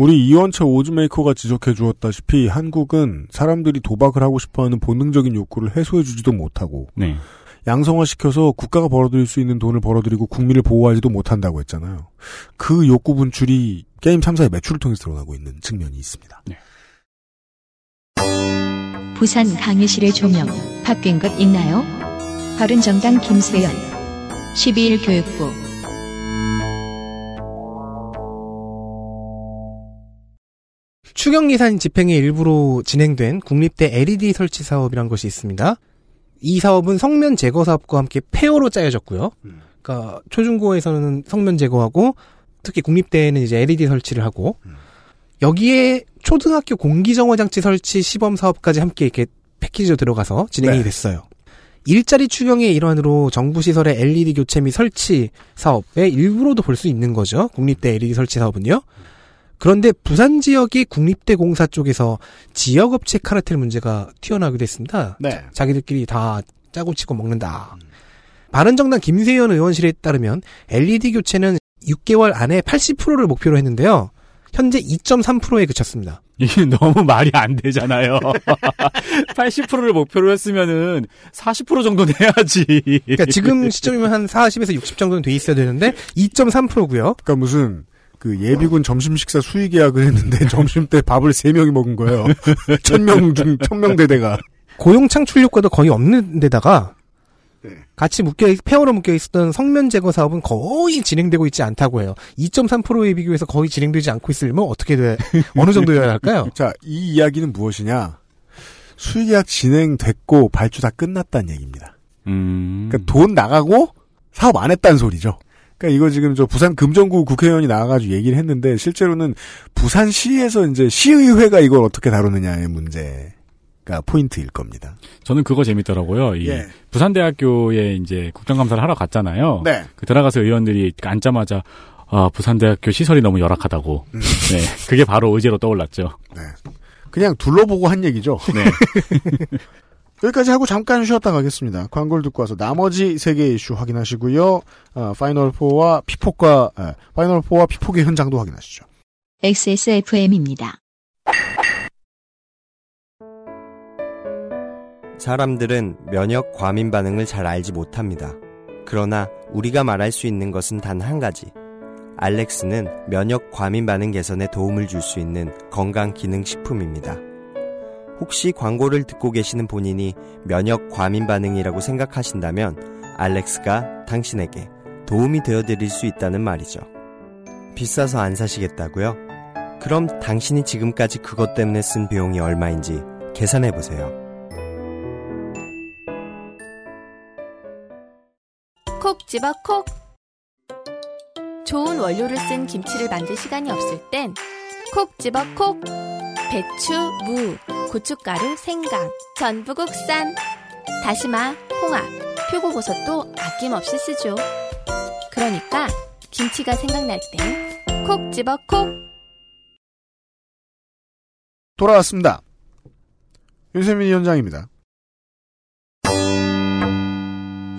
우리 이원철 오즈메이커가 지적해 주었다시피 한국은 사람들이 도박을 하고 싶어하는 본능적인 욕구를 해소해 주지도 못하고 네. 양성화시켜서 국가가 벌어들일 수 있는 돈을 벌어들이고 국민을 보호하지도 못한다고 했잖아요. 그 욕구 분출이 게임 참사의 매출을 통해서 드러나고 있는 측면이 있습니다. 부산 강의실의 조명 바뀐 것 있나요? 바른정당 김세연 12일 교육부 추경 예산 집행의 일부로 진행된 국립대 LED 설치 사업이란 것이 있습니다. 이 사업은 성면 제거 사업과 함께 폐허로 짜여졌고요. 음. 그러니까 초중고에서는 성면 제거하고 특히 국립대에는 이제 LED 설치를 하고 음. 여기에 초등학교 공기정화 장치 설치 시범 사업까지 함께 이렇게 패키지로 들어가서 진행이 네. 됐어요. 일자리 추경의 일환으로 정부 시설의 LED 교체 및 설치 사업의 일부로도 볼 수 있는 거죠. 국립대 LED 설치 사업은요. 그런데 부산 지역이 국립대 공사 쪽에서 지역 업체 카르텔 문제가 튀어나오기도 했습니다. 네. 자기들끼리 다 짜고 치고 먹는다. 바른정당 김세현 의원실에 따르면 LED 교체는 6개월 안에 80%를 목표로 했는데요. 현재 2.3%에 그쳤습니다. 이게 너무 말이 안 되잖아요. 80%를 목표로 했으면은 40% 정도는 해야지. 그러니까 지금 시점이면 한 40에서 60 정도는 돼 있어야 되는데 2.3%고요. 그러니까 무슨 그 예비군 점심 식사 수의 계약을 했는데 점심 때 밥을 세 명이 먹은 거예요. 천명 중 천명 대대가. 고용 창출 효과도 거의 없는 데다가 네. 같이 묶여 있- 폐허로 묶여 있었던 성면 제거 사업은 거의 진행되고 있지 않다고 해요. 2.3%에 비교해서 거의 진행되지 않고 있으면 어떻게 돼? 어느 정도여야 할까요? 자, 이 이야기는 무엇이냐? 수의 계약 진행됐고 발주 다 끝났다는 얘기입니다. 음. 그러니까 돈 나가고 사업 안 했다는 소리죠. 그러니까 이거 지금 저 부산 금정구 국회의원이 나와가지고 얘기를 했는데 실제로는 부산시에서 이제 시의회가 이걸 어떻게 다루느냐의 문제 가 포인트일 겁니다. 저는 그거 재밌더라고요. 이 예. 부산대학교에 이제 국정감사를 하러 갔잖아요. 네. 그 들어가서 의원들이 앉자마자 아, 부산대학교 시설이 너무 열악하다고. 음. 네. 그게 바로 의제로 떠올랐죠. 네. 그냥 둘러보고 한 얘기죠. 네. 여기까지 하고 잠깐 쉬었다 가겠습니다. 광고를 듣고 와서 나머지 세개 이슈 확인하시고요. 어, 파이널 4와 피폭과 에, 파이널 4와 피폭의 현장도 확인하시죠. XSFM입니다. 사람들은 면역 과민 반응을 잘 알지 못합니다. 그러나 우리가 말할 수 있는 것은 단 한 가지. 알렉스는 면역 과민 반응 개선에 도움을 줄 수 있는 건강 기능 식품입니다. 혹시 광고를 듣고 계시는 본인이 면역 과민 반응이라고 생각하신다면 알렉스가 당신에게 도움이 되어 드릴 수 있다는 말이죠. 비싸서 안 사시겠다고요? 그럼 당신이 지금까지 그것 때문에 쓴 비용이 얼마인지 계산해 보세요. 콕 집어 콕. 좋은 원료를 쓴 김치를 만들 시간이 없을 땐 콕 집어 콕. 배추, 무, 고춧가루, 생강, 전부 국산. 다시마, 홍합, 표고버섯도 아낌없이 쓰죠. 그러니까 김치가 생각날 땐 콕 집어 콕. 돌아왔습니다. 윤세민 위원장입니다.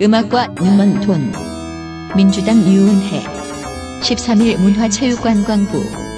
음악과 음원 돈. 민주당 유은혜. 13일 문화체육관광부.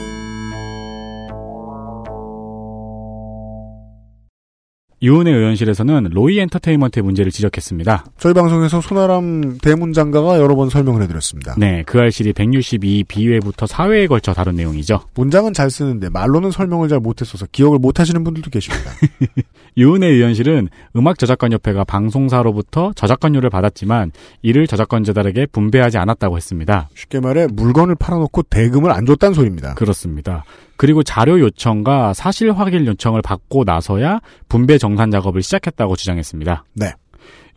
유은혜 의원실에서는 로이 엔터테인먼트의 문제를 지적했습니다. 저희 방송에서 손아람 대문장가가 여러 번 설명을 해드렸습니다. 네, 그 알실이 162 B회부터 4회에 걸쳐 다룬 내용이죠. 문장은 잘 쓰는데 말로는 설명을 잘 못했어서 기억을 못하시는 분들도 계십니다. 유은혜 의원실은 음악저작권협회가 방송사로부터 저작권료를 받았지만 이를 저작권자들에게 분배하지 않았다고 했습니다. 쉽게 말해 물건을 팔아놓고 대금을 안 줬다는 소리입니다. 그렇습니다. 그리고 자료 요청과 사실 확인 요청을 받고 나서야 분배 정산 작업을 시작했다고 주장했습니다. 네.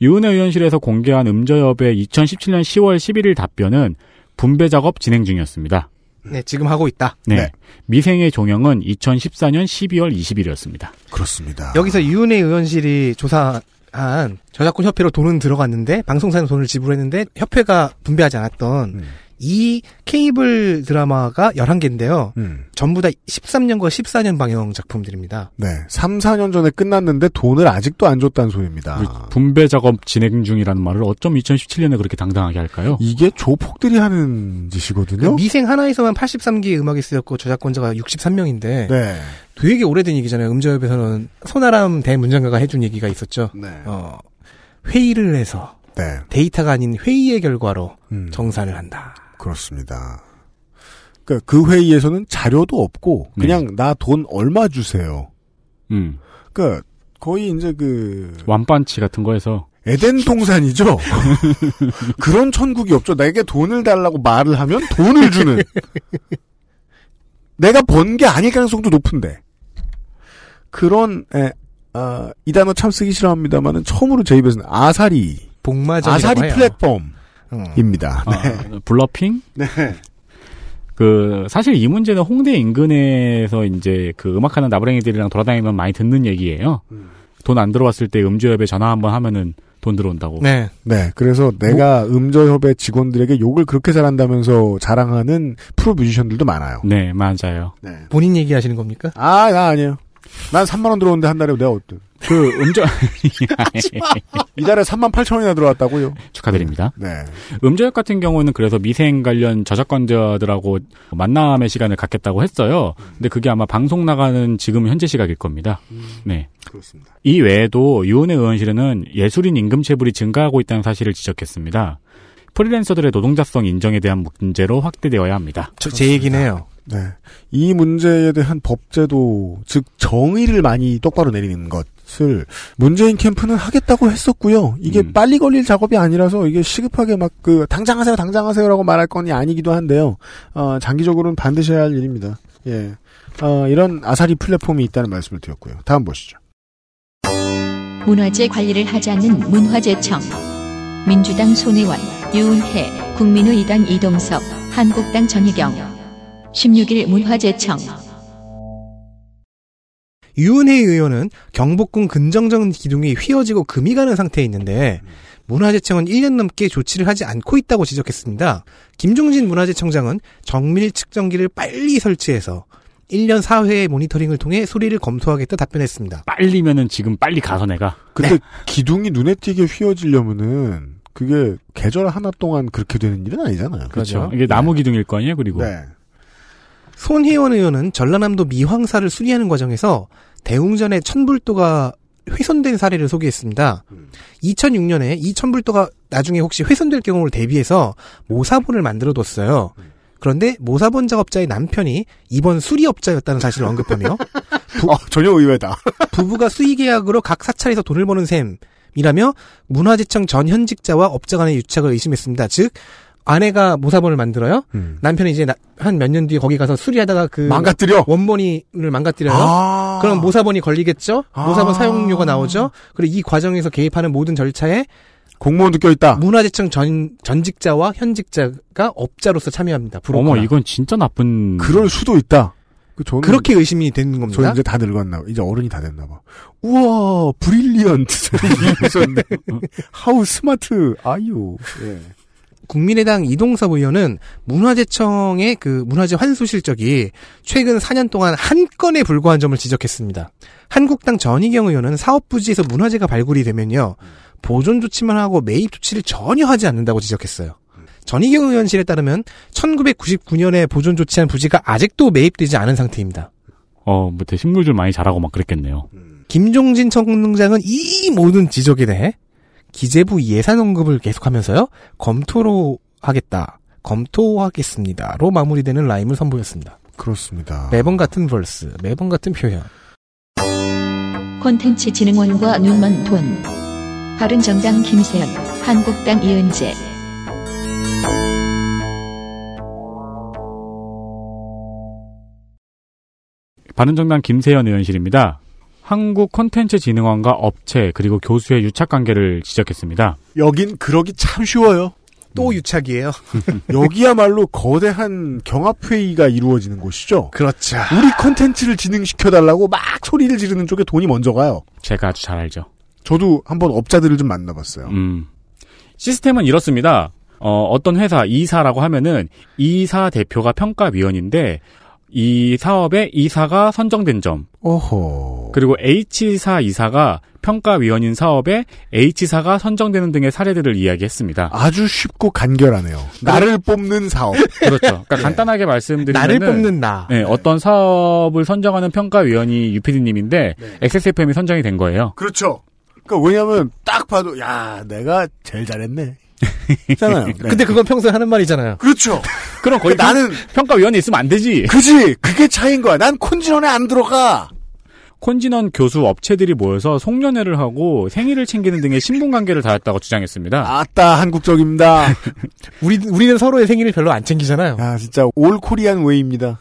유은혜 의원실에서 공개한 음저협의 2017년 10월 11일 답변은 분배 작업 진행 중이었습니다. 네, 지금 하고 있다. 네. 네. 미생의 종영은 2014년 12월 20일이었습니다. 그렇습니다. 여기서 유은혜 의원실이 조사한 저작권 협회로 돈은 들어갔는데 방송사는 돈을 지불했는데 협회가 분배하지 않았던 음. 이 케이블 드라마가 11개인데요. 음. 전부 다 13년과 14년 방영 작품들입니다. 네. 3, 4년 전에 끝났는데 돈을 아직도 안 줬다는 소리입니다. 분배 작업 진행 중이라는 말을 어쩜 2017년에 그렇게 당당하게 할까요? 이게 조폭들이 하는 짓이거든요. 미생 하나에서만 83개의 음악이 쓰였고 저작권자가 63명인데 네. 되게 오래된 얘기잖아요. 음저협에서는 손아람 대문장가가 해준 얘기가 있었죠. 네. 어, 회의를 해서 네. 데이터가 아닌 회의의 결과로 음. 정산을 한다. 그렇습니다. 그러니까 그 회의에서는 자료도 없고 네. 그냥 나돈 얼마 주세요. 음. 그러니까 거의 이제 그 완반치 같은 거에서 에덴 동산이죠. 그런 천국이 없죠. 내게 돈을 달라고 말을 하면 돈을 주는. 내가 번 게 아닐 가능성도 높은데. 그런 에, 아, 이 단어 참 쓰기 싫어합니다만은 처음으로 제 입에서는 아사리 복마전이라고 아사리. 플랫폼 입니다. 어. 네. 아, 블러핑? 네. 그 사실 이 문제는 홍대 인근에서 이제 그 음악하는 나부랭이들이랑 돌아다니면 많이 듣는 얘기예요. 돈안 들어왔을 때 음주협에 전화 한번 하면은 돈 들어온다고. 네. 네, 그래서 내가 음저협의 직원들에게 욕을 그렇게 잘한다면서 자랑하는 프로 뮤지션들도 많아요. 네, 맞아요. 네. 본인 얘기하시는 겁니까? 아, 나 아니에요. 난 3만 원 들어오는데 한 달에 내가 어때? 그 음저 이달에 3만 8천 원이나 들어왔다고요? 축하드립니다. 네. 음저역 같은 경우는 그래서 미생 관련 저작권자들하고 만남의 시간을 갖겠다고 했어요. 근데 그게 아마 방송 나가는 지금 현재 시각일 겁니다. 네. 그렇습니다. 이 외에도 유은혜 의원실에는 예술인 임금 체불이 증가하고 있다는 사실을 지적했습니다. 프리랜서들의 노동자성 인정에 대한 문제로 확대되어야 합니다. 저, 제 얘기네요. 네. 이 문제에 대한 법제도, 즉, 정의를 많이 똑바로 내리는 것 을 문재인 캠프는 하겠다고 했었고요. 이게 음. 빨리 걸릴 작업이 아니라서 이게 시급하게 막 그, 당장 하세요, 당장 하세요라고 말할 건이 아니기도 한데요. 어, 장기적으로는 반드시 해야 할 일입니다. 예. 어, 이런 아사리 플랫폼이 있다는 말씀을 드렸고요. 다음 보시죠. 문화재 관리를 하지 않는 문화재청. 민주당 손혜원, 유은혜, 국민의당 이동섭, 한국당 전희경. 16일 문화재청. 유은혜 의원은 경복궁 근정정 기둥이 휘어지고 금이 가는 상태에 있는데 문화재청은 1년 넘게 조치를 하지 않고 있다고 지적했습니다. 김종진 문화재청장은 정밀 측정기를 빨리 설치해서 1년 4회의 모니터링을 통해 소리를 검토하겠다 답변했습니다. 빨리면은 지금 빨리 가서 내가 근데 기둥이 눈에 띄게 휘어지려면은 그게 계절 하나 동안 그렇게 되는 일은 아니잖아요. 그렇죠. 이게 나무 기둥일 거 아니에요. 그리고 네. 손혜원 의원은 전라남도 미황사를 수리하는 과정에서 대웅전의 천불도가 훼손된 사례를 소개했습니다. 2006년에 이 천불도가 나중에 혹시 훼손될 경우를 대비해서 모사본을 만들어뒀어요. 그런데 모사본 작업자의 남편이 이번 수리업자였다는 사실을 언급하며 어, 전혀 의외다. 부부가 수의계약으로 각 사찰에서 돈을 버는 셈이라며 문화재청 전 현직자와 업자 간의 유착을 의심했습니다. 즉 아내가 모사본을 만들어요. 음. 남편이 이제 한 몇 년 뒤에 거기 가서 수리하다가 그 망가뜨려. 원본이를 망가뜨려요. 아. 그럼 모사본이 걸리겠죠? 아. 모사본 사용료가 나오죠? 그리고 이 과정에서 개입하는 모든 절차에 공무원도 껴있다. 문화재청 전, 전직자와 현직자가 업자로서 참여합니다. 브로커나. 어머 이건 진짜 나쁜 그럴 수도 있다. 그 저는 그렇게 의심이 되는 겁니다. 저 이제 다 늙었나 봐. 이제 어른이 다 됐나 봐. 우와, Brilliant. How smart are you. 예. 국민의당 이동섭 의원은 문화재청의 그 문화재 환수 실적이 최근 4년 동안 한 건에 불과한 점을 지적했습니다. 한국당 전희경 의원은 사업 부지에서 문화재가 발굴이 되면요. 보존 조치만 하고 매입 조치를 전혀 하지 않는다고 지적했어요. 전희경 의원실에 따르면 1999년에 보존 조치한 부지가 아직도 매입되지 않은 상태입니다. 어, 뭐 식물들 많이 자라고 막 그랬겠네요. 김종진 청장은 이 모든 지적에 대해 기재부 예산 언급을 계속하면서요. 검토로 하겠다. 검토하겠습니다로 마무리되는 라임을 선보였습니다. 그렇습니다. 매번 같은 벌스, 매번 같은 표현. 콘텐츠 진흥원과 눈먼 돈. 바른정당 김세연, 한국당 이은재. 바른정당 김세연 의원실입니다. 한국 콘텐츠 진흥원과 업체 그리고 교수의 유착 관계를 지적했습니다. 여긴 그러기 참 쉬워요. 또 유착이에요. 여기야말로 거대한 경합회의가 이루어지는 곳이죠. 그렇죠. 우리 컨텐츠를 진흥시켜달라고 막 소리를 지르는 쪽에 돈이 먼저 가요. 제가 아주 잘 알죠. 저도 한번 업자들을 좀 만나봤어요. 음. 시스템은 이렇습니다. 어, 어떤 회사 이사라고 하면은 이사 대표가 평가위원인데 이 사업의 이사가 선정된 점 어허. 그리고 H사 이사가 평가위원인 사업에 H사가 선정되는 등의 사례들을 이야기했습니다. 아주 쉽고 간결하네요. 나를 뽑는 사업. 그렇죠. 그러니까 간단하게 말씀드리면 나를 뽑는 나. 네, 어떤 사업을 선정하는 평가위원이 UPD님인데 XSFM이 선정이 된 거예요. 그렇죠. 그러니까 왜냐하면 딱 봐도 야 내가 제일 잘했네. 잖아요. 네. 근데 그건 평소에 하는 말이잖아요. 그렇죠. 그럼 거기 나는 평가위원이 있으면 안 되지. 그지 그게 차이인 거야. 난 콘진원에 안 들어가. 콘진원 교수 업체들이 모여서 송년회를 하고 생일을 챙기는 등의 친분 관계를 다했다고 주장했습니다. 아따 한국적입니다. 우리 우리는 서로의 생일을 별로 안 챙기잖아요. 야 진짜 old Korean way입니다.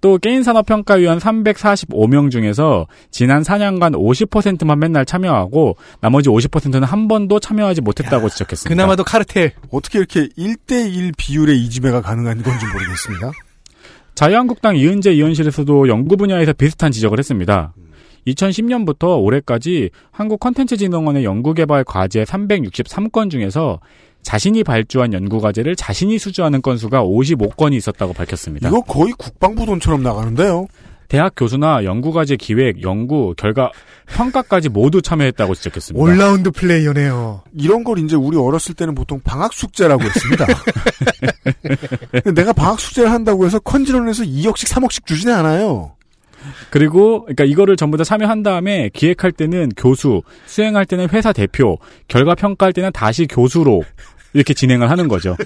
또 게임산업평가위원 345명 중에서 지난 4년간 50%만 맨날 참여하고 나머지 50%는 한 번도 참여하지 못했다고 지적했습니다. 그나마도 카르텔. 어떻게 이렇게 1대1 비율의 이지배가 가능한 건지 모르겠습니다. 자유한국당 이은재 의원실에서도 연구 분야에서 비슷한 지적을 했습니다. 2010년부터 올해까지 한국 컨텐츠진흥원의 연구개발 과제 363건 중에서 자신이 발주한 연구과제를 자신이 수주하는 건수가 55건이 있었다고 밝혔습니다. 이거 거의 국방부 돈처럼 나가는데요. 대학 교수나 연구과제 기획, 연구, 결과, 평가까지 모두 참여했다고 지적했습니다. 올라운드 플레이어네요. 이런 걸 이제 우리 어렸을 때는 보통 방학 숙제라고 했습니다. 내가 방학 숙제를 한다고 해서 컨지런에서 2억씩 3억씩 주지는 않아요. 그리고 그러니까 이거를 전부 다 참여한 다음에 기획할 때는 교수, 수행할 때는 회사 대표, 결과 평가할 때는 다시 교수로 이렇게 진행을 하는 거죠.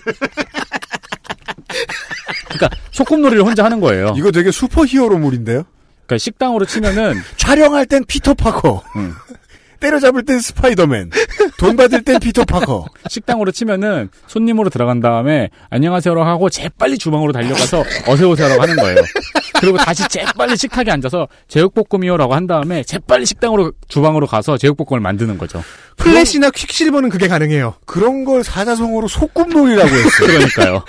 그러니까 소꿉놀이를 혼자 하는 거예요. 이거 되게 슈퍼히어로물인데요. 그러니까 식당으로 치면은 촬영할 땐 피터 파커. 음. 때려잡을 땐 스파이더맨. 돈 받을 땐 피터 파커. 식당으로 치면은 손님으로 들어간 다음에 안녕하세요라고 하고 재빨리 주방으로 달려가서 어서오세요라고 하는 거예요. 그리고 다시 재빨리 식탁에 앉아서 제육볶음이요라고 한 다음에 재빨리 식당으로 주방으로 가서 제육볶음을 만드는 거죠. 플래시나 퀵실버는 그게 가능해요. 그런 걸 사자성어로 소꿉놀이라고 했어요. 그러니까요.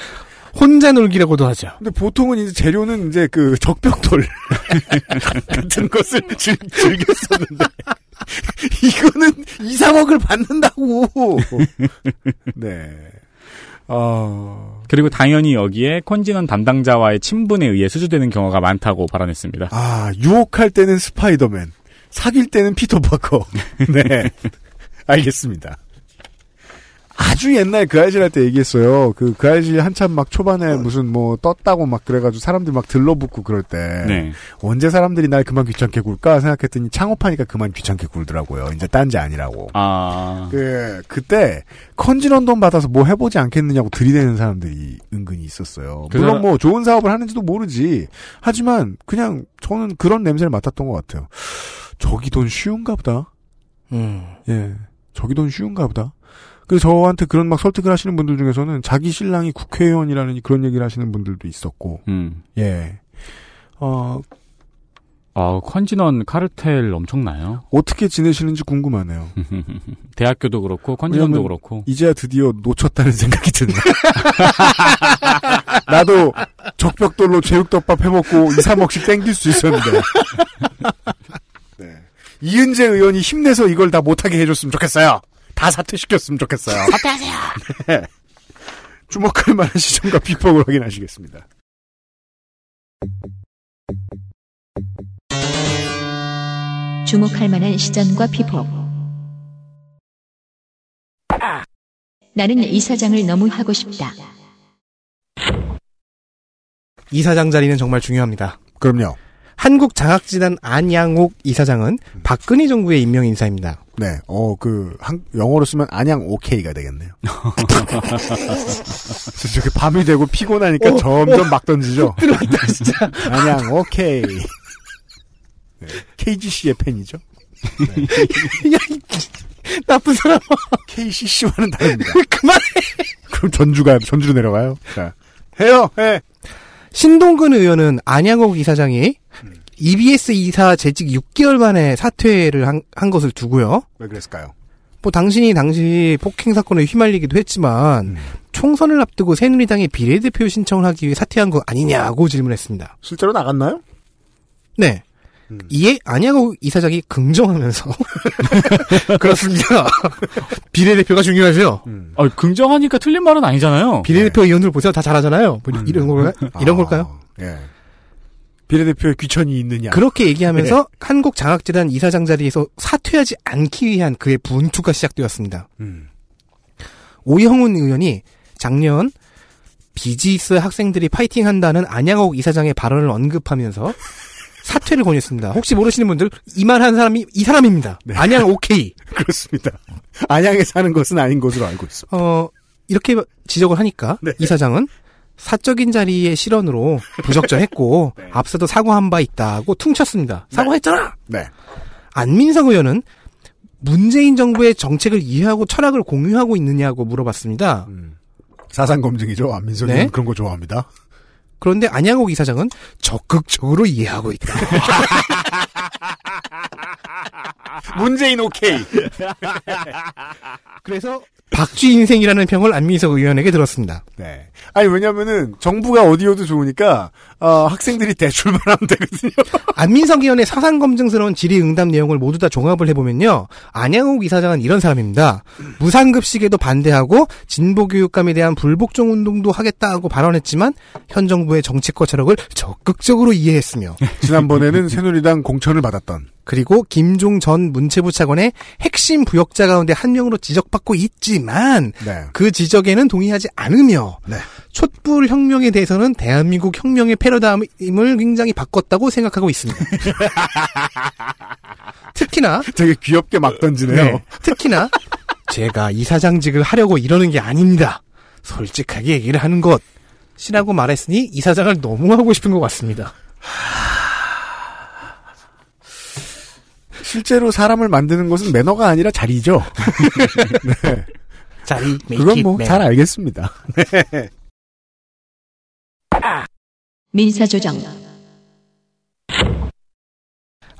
혼자 놀기라고도 하죠. 근데 보통은 이제 재료는 이제 그 적벽돌 같은 것을 즐, 즐겼었는데 이거는 2, 3억을 받는다고. 네. 어... 그리고 당연히 여기에 콘진원 담당자와의 친분에 의해 수주되는 경우가 많다고 발언했습니다. 아, 유혹할 때는 스파이더맨, 사귈 때는 피터 파커. 네. 알겠습니다. 아주 옛날 그 아이질 할 때 얘기했어요. 그, 그 아이질 한참 막 초반에 무슨 뭐 떴다고 막 그래가지고 사람들이 막 들러붙고 그럴 때. 네. 언제 사람들이 날 그만 귀찮게 굴까 생각했더니 창업하니까 그만 귀찮게 굴더라고요. 이제 딴지 아니라고. 아. 그, 그때 컨진원 돈 받아서 뭐 해보지 않겠느냐고 들이대는 사람들이 은근히 있었어요. 그 물론 뭐 좋은 사업을 하는지도 모르지. 하지만 그냥 저는 그런 냄새를 맡았던 것 같아요. 저기 돈 쉬운가 보다. 음. 예. 저기 돈 쉬운가 보다. 그래서 저한테 그런 막 설득을 하시는 분들 중에서는 자기 신랑이 국회의원이라는 그런 얘기를 하시는 분들도 있었고, 음. 예. 어, 아, 컨진원 카르텔 엄청나요. 어떻게 지내시는지 궁금하네요. 대학교도 그렇고 컨진원도 왜냐면 그렇고. 이제야 드디어 놓쳤다는 생각이 드네. 나도 적벽돌로 제육덮밥 해먹고 2, 3억씩 땡길 수 있었는데. 네. 이은재 의원이 힘내서 이걸 다 못하게 해줬으면 좋겠어요. 다 사퇴시켰으면 좋겠어요. 사퇴하세요. 네. 주목할 만한 시점과 비법을 확인하시겠습니다. 주목할 만한 시전과 피폭. 나는 이사장을 너무 하고 싶다. 이사장 자리는 정말 중요합니다. 그럼요. 한국장학재단 안양옥 이사장은 박근혜 정부의 임명 인사입니다. 네, 어, 그, 한, 영어로 쓰면 안양 오케이가 되겠네요. 저렇게 밤이 되고 피곤하니까 어, 점점 막 던지죠. 들어왔다 진짜. 안양 오케이. 네, KGC의 팬이죠. 야, 이 나쁜 사람. KCC와는 다릅니다. 그만해. 그럼 전주가, 전주로 내려가요. 자, 해요, 해. 신동근 의원은 안양옥 이사장이 EBS 이사 재직 6개월 만에 사퇴를 한, 한 것을 두고요. 왜 그랬을까요? 뭐 당신이 당시 폭행 사건에 휘말리기도 했지만 음. 총선을 앞두고 새누리당에 비례대표 신청을 하기 위해 사퇴한 거 아니냐고 질문했습니다. 실제로 나갔나요? 네. 음. 이에 안양옥 이사장이 긍정하면서 그렇습니다. 비례대표가 중요하죠. 음. 아, 긍정하니까 틀린 말은 아니잖아요. 비례대표 의원들 보세요. 다 잘하잖아요. 뭐 이런 걸까? 이런 아, 걸까요? 예. 비례대표의 귀천이 있느냐. 그렇게 얘기하면서 네. 한국장학재단 이사장 자리에서 사퇴하지 않기 위한 그의 분투가 시작되었습니다. 음. 오영훈 의원이 작년 비지스 학생들이 파이팅한다는 안양옥 이사장의 발언을 언급하면서 사퇴를 권유했습니다. 혹시 모르시는 분들 이만한 사람이 이 사람입니다. 네. 안양 오케이. 그렇습니다. 안양에 사는 것은 아닌 것으로 알고 있습니다. 어 이렇게 지적을 하니까 네. 이사장은 사적인 자리의 실언으로 부적절했고 네. 앞서도 사과한 바 있다고 퉁쳤습니다. 사과했잖아. 네. 안민석 의원은 문재인 정부의 정책을 이해하고 철학을 공유하고 있느냐고 물어봤습니다. 음. 사상 검증이죠. 안민석이 네. 그런 거 좋아합니다. 그런데 안양옥 이사장은 적극적으로 이해하고 있다. 문재인 오케이. 그래서 박쥐 인생이라는 평을 안민석 의원에게 들었습니다. 네. 아니 왜냐면은 정부가 어디여도 좋으니까 어, 학생들이 대출만 하면 되거든요. 안민석 의원의 사상 검증스러운 질의응답 내용을 모두 다 종합을 해보면요. 안양욱 이사장은 이런 사람입니다. 무상급식에도 반대하고 진보교육감에 대한 불복종 운동도 하겠다고 발언했지만 현 정부의 정치과 철학을 적극적으로 이해했으며 지난번에는 새누리당 공천을 받았던 그리고 김종 전 문체부 차관의 핵심 부역자 가운데 한 명으로 지적받고 있지만 네. 그 지적에는 동의하지 않으며 네. 촛불 혁명에 대해서는 대한민국 혁명의 패러다임을 굉장히 바꿨다고 생각하고 있습니다. 특히나 되게 귀엽게 막 던지네요. 네, 특히나 제가 이사장직을 하려고 이러는 게 아닙니다. 솔직하게 얘기를 하는 것이라고 말했으니 이사장을 너무 하고 싶은 것 같습니다. 실제로 사람을 만드는 것은 매너가 아니라 자리죠. 네. 자리 그건 뭐 잘 알겠습니다. 민사조정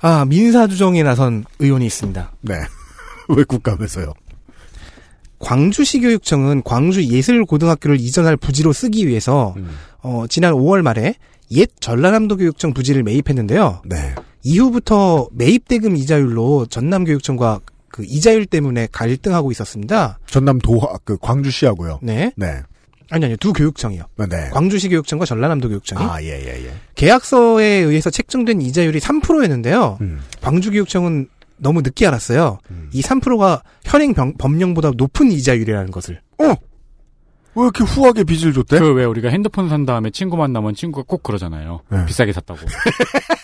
아 민사조정에 나선 의원이 있습니다. 네. 왜 국감에서요? 광주시 교육청은 광주 예술고등학교를 이전할 부지로 쓰기 위해서 음. 어, 지난 5월 말에 옛 전라남도 교육청 부지를 매입했는데요. 네. 이후부터 매입대금 이자율로 전남교육청과 그 이자율 때문에 갈등하고 있었습니다. 전남 도하 그 광주시하고요. 네. 네. 아니 아니요. 두 교육청이요. 네. 광주시 교육청과 전라남도 교육청이 아, 예, 예, 예. 계약서에 의해서 책정된 이자율이 3%였는데요. 음. 광주 교육청은 너무 늦게 알았어요. 음. 이 3%가 현행 병- 법령보다 높은 이자율이라는 것을. 왜 이렇게 후하게 빚을 줬대? 그 왜 우리가 핸드폰 산 다음에 친구 만나면 친구가 꼭 그러잖아요. 네. 비싸게 샀다고.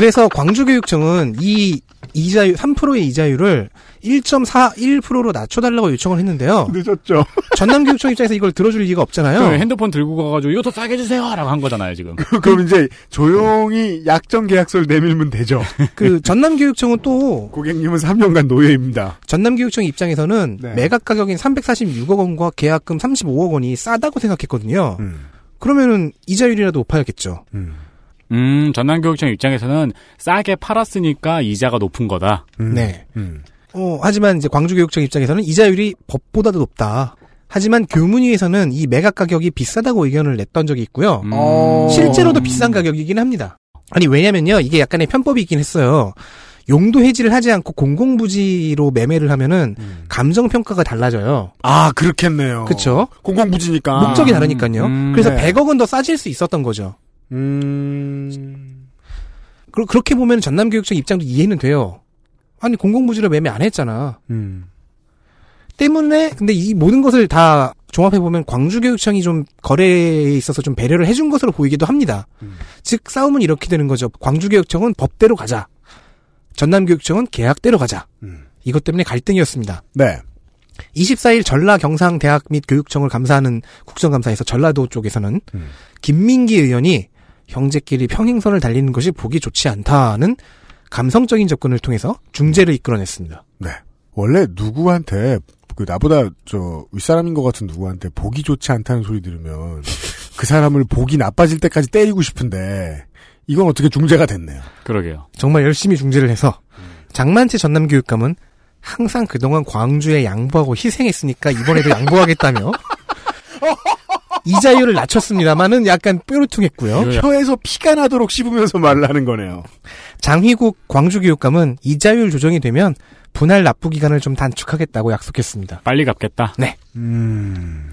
그래서 광주교육청은 이 이자율 3%의 이자율을 1.41%로 낮춰달라고 요청을 했는데요. 늦었죠. 전남교육청 입장에서 이걸 들어줄 리가 없잖아요. 그 핸드폰 들고 가가지고 이거 더 싸게 주세요라고 한 거잖아요 지금. 그럼 이제 조용히 약정 계약서를 내밀면 되죠. 그 전남교육청은 또 고객님은 3년간 노예입니다. 전남교육청 입장에서는 네. 매각 가격인 346억 원과 계약금 35억 원이 싸다고 생각했거든요. 음. 그러면은 이자율이라도 높아야겠죠. 음. 음 전남교육청 입장에서는 싸게 팔았으니까 이자가 높은 거다. 음. 네. 음. 어, 하지만 이제 광주교육청 입장에서는 이자율이 법보다도 높다. 하지만 교문위에서는 이 매각 가격이 비싸다고 의견을 냈던 적이 있고요. 음. 어. 실제로도 비싼 가격이긴 합니다. 아니 왜냐면요 이게 약간의 편법이 있긴 했어요. 용도 해지를 하지 않고 공공부지로 매매를 하면은 음. 감정 평가가 달라져요. 아, 그렇겠네요. 그쵸? 공공부지니까. 목적이 다르니까요. 음, 그래서 네. 100억은 더 싸질 수 있었던 거죠. 음. 그, 그렇게 보면 전남교육청 입장도 이해는 돼요. 아니 공공부지로 매매 안 했잖아. 음. 때문에 근데 이 모든 것을 다 종합해 보면 광주교육청이 좀 거래에 있어서 좀 배려를 해준 것으로 보이기도 합니다. 음. 즉 싸움은 이렇게 되는 거죠. 광주교육청은 법대로 가자. 전남교육청은 계약대로 가자. 음. 이것 때문에 갈등이었습니다. 네. 24일 전라 경상대학 및 교육청을 감사하는 국정감사에서 전라도 쪽에서는 음. 김민기 의원이 형제끼리 평행선을 달리는 것이 보기 좋지 않다는 감성적인 접근을 통해서 중재를 이끌어냈습니다. 네. 원래 누구한테 그 나보다 저 윗사람인 것 같은 누구한테 보기 좋지 않다는 소리 들으면 그 사람을 보기 나빠질 때까지 때리고 싶은데 이건 어떻게 중재가 됐네요. 그러게요. 정말 열심히 중재를 해서 장만채 전남교육감은 항상 그동안 광주에 양보하고 희생했으니까 이번에도 양보하겠다며 이자율을 낮췄습니다만은 약간 뾰루퉁했고요. 혀에서 피가 나도록 씹으면서 말을 하는 거네요. 장휘국 광주교육감은 이자율 조정이 되면 분할 납부 기간을 좀 단축하겠다고 약속했습니다. 빨리 갚겠다. 음.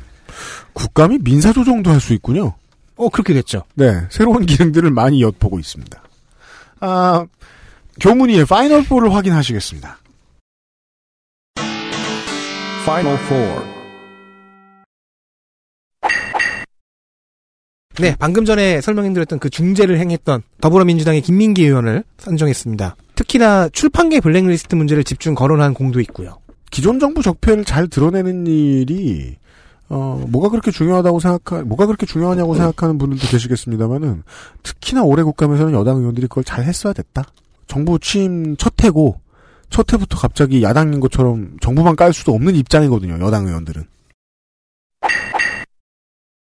국감이 민사 조정도 할 수 있군요. 어 그렇게 됐죠. 네. 새로운 기능들을 많이 엿보고 있습니다. 아, 교문위의 파이널 4를 확인하시겠습니다. Final Four. 네, 방금 전에 설명해드렸던 그 중재를 행했던 더불어민주당의 김민기 의원을 선정했습니다. 특히나 출판계 블랙리스트 문제를 집중 거론한 공도 있고요. 기존 정부 적폐를 잘 드러내는 일이 어 뭐가 그렇게 중요하다고 생각하 뭐가 그렇게 중요하냐고 생각하는 분들도 계시겠습니다만은 특히나 올해 국감에서는 여당 의원들이 그걸 잘 했어야 됐다. 정부 취임 첫 해고 첫 해부터 갑자기 야당인 것처럼 정부만 깔 수도 없는 입장이거든요. 여당 의원들은.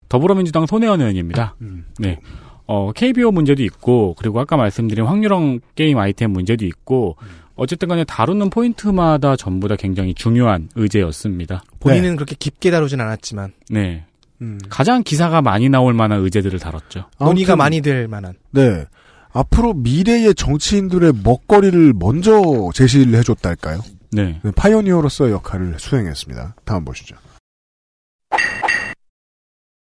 더불어민주당 손혜원 의원입니다. 음. 네. 어, KBO 문제도 있고, 그리고 아까 말씀드린 확률형 게임 아이템 문제도 있고, 어쨌든 간에 다루는 포인트마다 전부 다 굉장히 중요한 의제였습니다. 본인은 그렇게 깊게 다루진 않았지만 네. 음. 가장 기사가 많이 나올 만한 의제들을 다뤘죠. 논의가 많이 될 만한. 네. 앞으로 미래의 정치인들의 먹거리를 먼저 제시를 해줬달까요? 네. 네, 파이오니어로서의 역할을 수행했습니다. 다음 보시죠.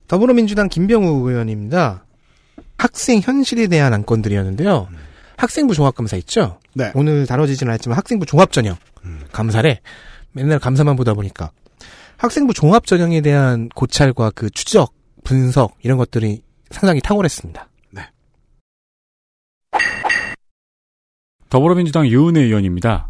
더불어민주당 김병우 의원입니다. 학생 현실에 대한 안건들이었는데요. 학생부 종합감사 있죠? 네. 오늘 다뤄지지는 않았지만 학생부 종합전형 감사래. 맨날 감사만 보다 보니까 학생부 종합전형에 대한 고찰과 그 추적, 분석 이런 것들이 상당히 탁월했습니다. 더불어민주당 유은혜 의원입니다.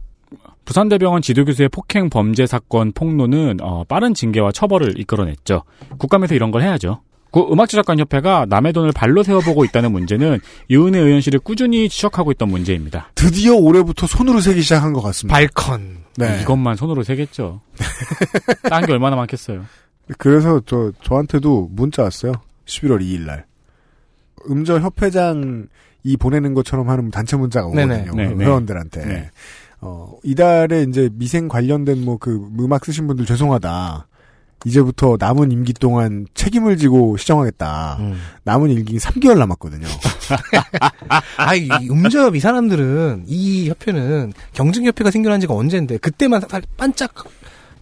부산대병원 지도교수의 폭행 범죄 사건 폭로는 어, 빠른 징계와 처벌을 이끌어냈죠. 국감에서 이런 걸 해야죠. 그 음악저작관협회가 남의 돈을 발로 세워보고 있다는 문제는 유은혜 의원실을 꾸준히 지적하고 있던 문제입니다. 드디어 올해부터 손으로 세기 시작한 것 같습니다. 발컨. 네. 이것만 손으로 세겠죠. 딴 게 얼마나 많겠어요. 그래서 저 저한테도 문자 왔어요. 11월 2일 날. 음저 협회장이 보내는 것처럼 하는 단체 문자가 오거든요. 네네. 네네. 회원들한테. 네. 어, 이달에 이제 미생 관련된 뭐 그 음악 쓰신 분들 죄송하다. 이제부터 남은 임기 동안 책임을 지고 시정하겠다. 음. 남은 임기 3개월 남았거든요. 아, 이 음저협 이 사람들은 이 협회는 경증협회가 생겨난 지가 언젠데 그때만 살- 반짝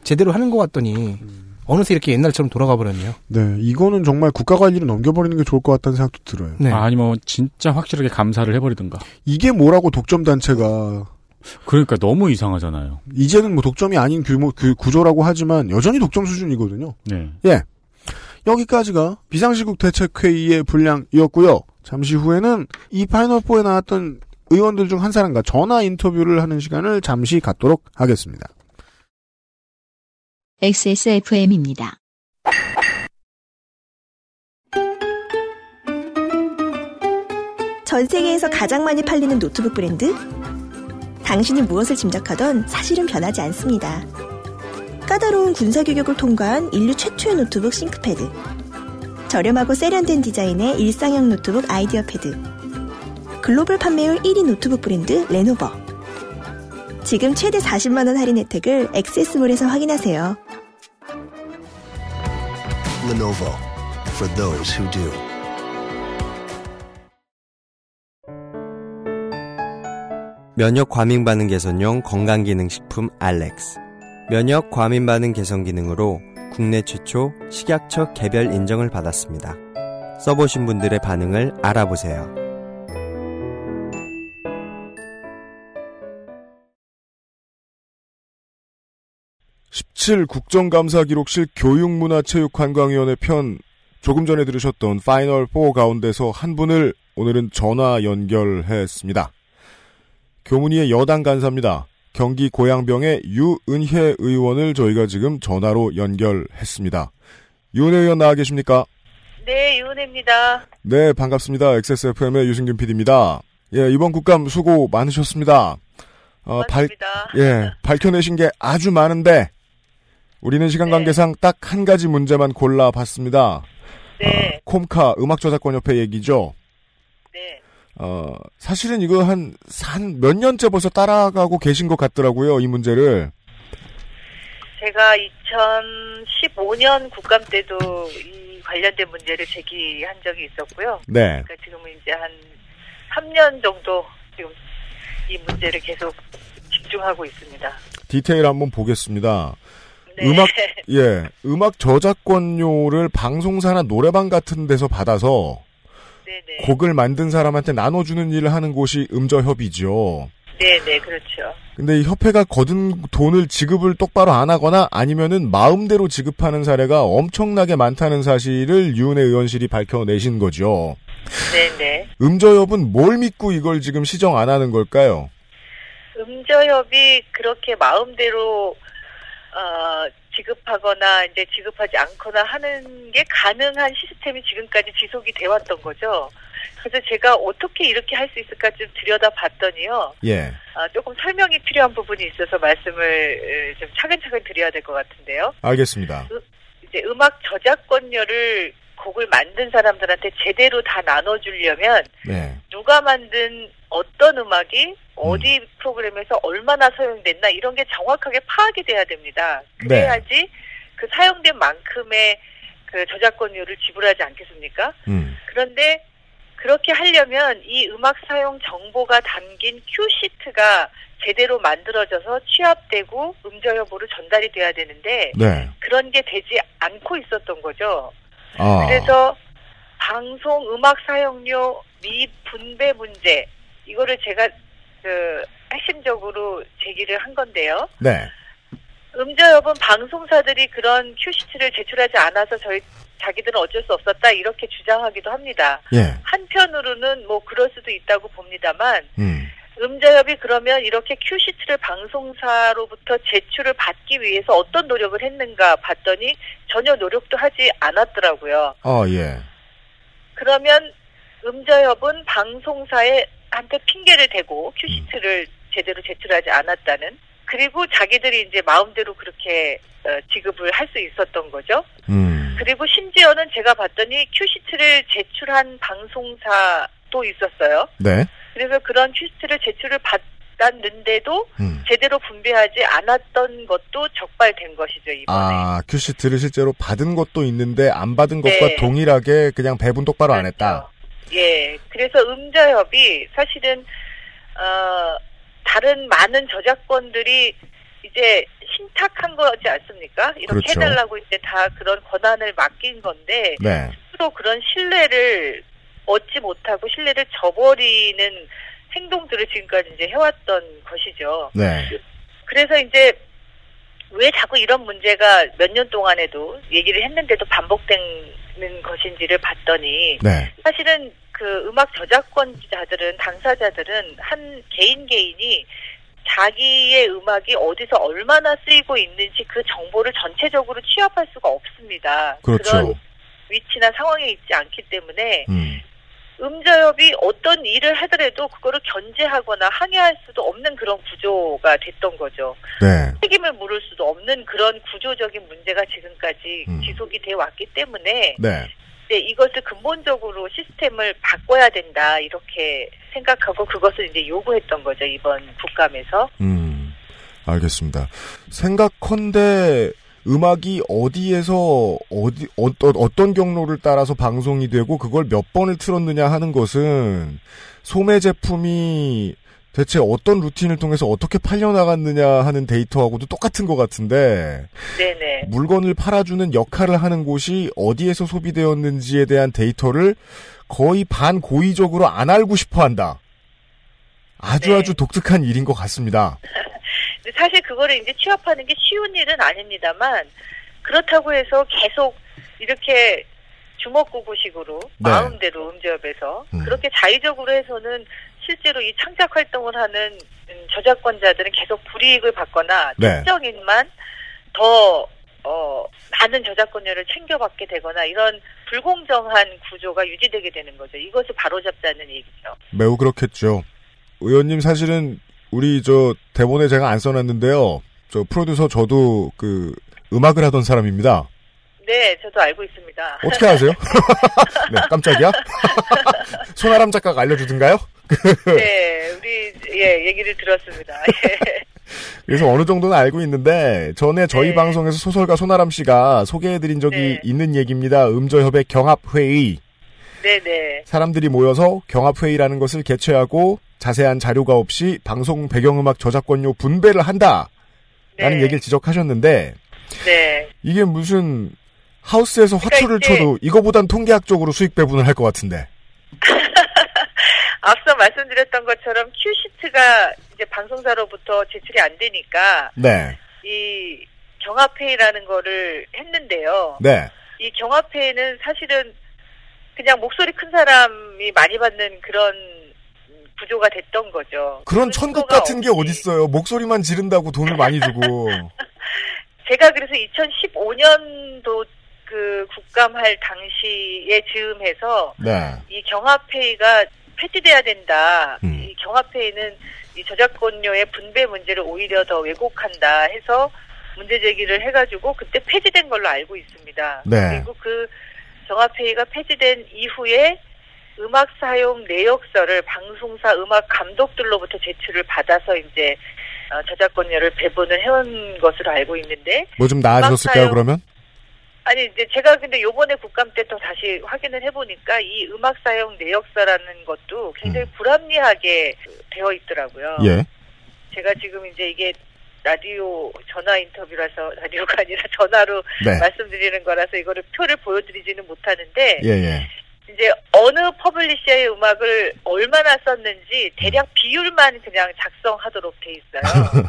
제대로 하는 것 같더니 어느새 이렇게 옛날처럼 돌아가 버렸네요. 네, 이거는 정말 국가 관리로 넘겨버리는 게 좋을 것 같다는 생각도 들어요. 네. 아, 아니면 진짜 확실하게 감사를 해버리든가. 이게 뭐라고 독점 단체가 그러니까 너무 이상하잖아요. 이제는 뭐 독점이 아닌 규모 그 구조라고 하지만 여전히 독점 수준이거든요. 네. 예. 여기까지가 비상시국 대책회의의 분량이었고요. 잠시 후에는 이 파이널 4에 나왔던 의원들 중 한 사람과 전화 인터뷰를 하는 시간을 잠시 갖도록 하겠습니다. XSFM입니다. 전 세계에서 가장 많이 팔리는 노트북 브랜드? 당신이 무엇을 짐작하던 사실은 변하지 않습니다. 까다로운 군사 교육을 통과한 인류 최초의 노트북 싱크패드. 저렴하고 세련된 디자인의 일상형 노트북 아이디어 패드. 글로벌 판매율 1위 노트북 브랜드 레노버. 지금 최대 40만원 할인 혜택을 엑세스몰에서 확인하세요. Lenovo for those who do. 면역 과민 반응 개선용 건강 기능 식품 알렉스. 면역 과민 반응 개선 기능으로 국내 최초 식약처 개별 인정을 받았습니다. 써보신 분들의 반응을 알아보세요. 17 국정감사 기록실 교육문화체육관광위원회 편 조금 전에 들으셨던 파이널 4 가운데서 한 분을 오늘은 전화 연결했습니다. 교문위의 여당 간사입니다. 경기 고양병의 유은혜 의원을 저희가 지금 전화로 연결했습니다. 유은혜 의원 나와 계십니까? 네, 유은혜입니다. 네, 반갑습니다. XSFM의 유승균 PD입니다. 예, 이번 국감 수고 많으셨습니다. 어, 발. 예, 밝혀내신 게 아주 많은데, 우리는 시간 네. 관계상 딱한 가지 문제만 골라봤습니다. 네, 콤카 음악 저작권 협회 얘기죠. 네. 어, 사실은 이거 한, 한 몇 년째 벌써 따라가고 계신 것 같더라고요, 이 문제를. 제가 2015년 국감 때도 이 관련된 문제를 제기한 적이 있었고요. 네. 그러니까 지금은 이제 한 3년 정도 지금 이 문제를 계속 집중하고 있습니다. 디테일 한번 보겠습니다. 네. 음악, 예, 음악 저작권료를 방송사나 노래방 같은 데서 받아서 네네. 곡을 만든 사람한테 나눠주는 일을 하는 곳이 음저협이죠. 네네, 그렇죠. 근데 이 협회가 거둔 돈을 지급을 똑바로 안 하거나 아니면은 마음대로 지급하는 사례가 엄청나게 많다는 사실을 유은혜 의원실이 밝혀내신 거죠. 네네. 음저협은 뭘 믿고 이걸 지금 시정 안 하는 걸까요? 음저협이 그렇게 마음대로 어, 지급하거나 이제 지급하지 않거나 하는 게 가능한 시스템이 지금까지 지속이 돼 왔던 거죠. 그래서 제가 어떻게 이렇게 할 수 있을까 좀 들여다 봤더니요. 예. 아, 조금 설명이 필요한 부분이 있어서 말씀을 에, 좀 차근차근 드려야 될 것 같은데요. 알겠습니다. 이제 음악 저작권료를 곡을 만든 사람들한테 제대로 다 나눠주려면 네. 누가 만든 어떤 음악이 어디 프로그램에서 얼마나 사용됐나 이런 게 정확하게 파악이 돼야 됩니다. 그래야지 그 사용된 만큼의 그 저작권료를 지불하지 않겠습니까? 음. 그런데 그렇게 하려면 이 음악 사용 정보가 담긴 큐 시트가 제대로 만들어져서 취합되고 음저 여부로 전달이 돼야 되는데 네. 그런 게 되지 않고 있었던 거죠. 아. 그래서 방송 음악 사용료 미분배 문제 이거를 제가 그 핵심적으로 제기를 한 건데요. 네. 음저협은 방송사들이 그런 큐시트를 제출하지 않아서 저희 자기들은 어쩔 수 없었다 이렇게 주장하기도 합니다. 예. 한편으로는 뭐 그럴 수도 있다고 봅니다만 음. 음저협이 그러면 이렇게 큐시트를 방송사로부터 제출을 받기 위해서 어떤 노력을 했는가 봤더니 전혀 노력도 하지 않았더라고요. 아, 예. 그러면 음저협은 방송사에 한테 핑계를 대고 큐시트를 제대로 제출하지 않았다는 그리고 자기들이 이제 마음대로 그렇게 어, 지급을 할 수 있었던 거죠. 음. 그리고 심지어는 제가 봤더니 큐시트를 제출한 방송사도 있었어요. 네. 그래서 그런 큐시트를 제출을 받았는데도 음. 제대로 분배하지 않았던 것도 적발된 것이죠 이번에. 아, 큐시트를 실제로 받은 것도 있는데 안 받은 것과 네. 동일하게 그냥 배분 똑바로 안 했다. 예, 그래서 음저협이 사실은 어, 다른 많은 저작권들이 이제 신탁한 거지 않습니까? 이렇게 그렇죠. 해달라고 이제 다 그런 권한을 맡긴 건데 네. 스스로 그런 신뢰를 얻지 못하고 신뢰를 저버리는 행동들을 지금까지 이제 해왔던 것이죠. 네. 그래서 이제 왜 자꾸 이런 문제가 몇 년 동안에도 얘기를 했는데도 반복 되는 것인지를 봤더니 네. 사실은 그 음악 저작권자들은 당사자들은 한 개인 개인이 자기의 음악이 어디서 얼마나 쓰이고 있는지 그 정보를 전체적으로 취합할 수가 없습니다. 그렇죠. 런 위치나 상황에 있지 않기 때문에 음. 음저협이 어떤 일을 하더라도 그거를 견제하거나 항의할 수도 없는 그런 구조가 됐던 거죠. 네. 책임을 물을 수도 없는 그런 구조적인 문제가 지금까지 음. 지속이 돼 왔기 때문에 네. 이제 이것을 근본적으로 시스템을 바꿔야 된다 이렇게 생각하고 그것을 이제 요구했던 거죠 이번 국감에서. 음. 알겠습니다. 생각컨대 음악이 어디에서 어디 어떤 어떤 경로를 따라서 방송이 되고 그걸 몇 번을 틀었느냐 하는 것은 소매 제품이 대체 어떤 루틴을 통해서 어떻게 팔려 나갔느냐 하는 데이터하고도 똑같은 것 같은데 네네. 물건을 팔아주는 역할을 하는 곳이 어디에서 소비되었는지에 대한 데이터를 거의 반고의적으로 안 알고 싶어 한다. 아주 네. 아주 독특한 일인 것 같습니다. 사실 그거를 이제 취합하는 게 쉬운 일은 아닙니다만 그렇다고 해서 계속 이렇게 주먹구구식으로 네. 마음대로 음저협에서 음. 그렇게 자의적으로 해서는 실제로 이 창작 활동을 하는 음, 저작권자들은 계속 불이익을 받거나 네. 특정인만 더 어, 많은 저작권료를 챙겨받게 되거나 이런 불공정한 구조가 유지되게 되는 거죠. 이것을 바로잡자는 얘기죠. 매우 그렇겠죠. 의원님 사실은 우리 저 대본에 제가 안 써놨는데요. 저 프로듀서 저도 그 음악을 하던 사람입니다. 네, 저도 알고 있습니다. 어떻게 아세요? 네, 깜짝이야. 손아람 작가가 알려주든가요? 네, 우리 예 얘기를 들었습니다. 예. 그래서 어느 정도는 알고 있는데 전에 저희 네. 방송에서 소설가 손아람 씨가 소개해드린 적이 네. 있는 얘기입니다. 음저협의 경합회의. 네네. 사람들이 모여서 경합회의라는 것을 개최하고 자세한 자료가 없이 방송 배경음악 저작권료 분배를 한다. 라는 네. 얘기를 지적하셨는데 네. 이게 무슨 하우스에서 그러니까 화투를 이제- 쳐도 이거보단 통계학적으로 수익 배분을 할 것 같은데. 앞서 말씀드렸던 것처럼 큐시트가 이제 방송사로부터 제출이 안 되니까 네. 이 경합회의라는 거를 했는데요. 네. 이 경합회의는 사실은 그냥 목소리 큰 사람이 많이 받는 그런 구조가 됐던 거죠. 그런 그 천국 같은 게 없이. 어딨어요. 목소리만 지른다고 돈을 많이 주고. 제가 그래서 2015년도 그 국감할 당시에 즈음해서 네. 이 경합회의가 폐지돼야 된다. 음. 이 경합회의는 이 저작권료의 분배 문제를 오히려 더 왜곡한다 해서 문제 제기를 해가지고 그때 폐지된 걸로 알고 있습니다. 네. 그리고 그 경합회의가 폐지된 이후에 음악 사용 내역서를 방송사 음악 감독들로부터 제출을 받아서 이제 어, 저작권료를 배분을 해온 것으로 알고 있는데 뭐 좀 나아졌을까요, 사용- 그러면? 아니 이제 제가 근데 요번에 국감 때 또 다시 확인을 해보니까 이 음악 사용 내역서라는 것도 굉장히 불합리하게 되어 있더라고요. 예. 제가 지금 이제 이게 라디오 전화 인터뷰라서 라디오가 아니라 전화로 네. 말씀드리는 거라서 이거를 표를 보여드리지는 못하는데 예, 예. 이제 어느 publisher의 음악을 얼마나 썼는지 대략 비율만 그냥 작성하도록 돼 있어요.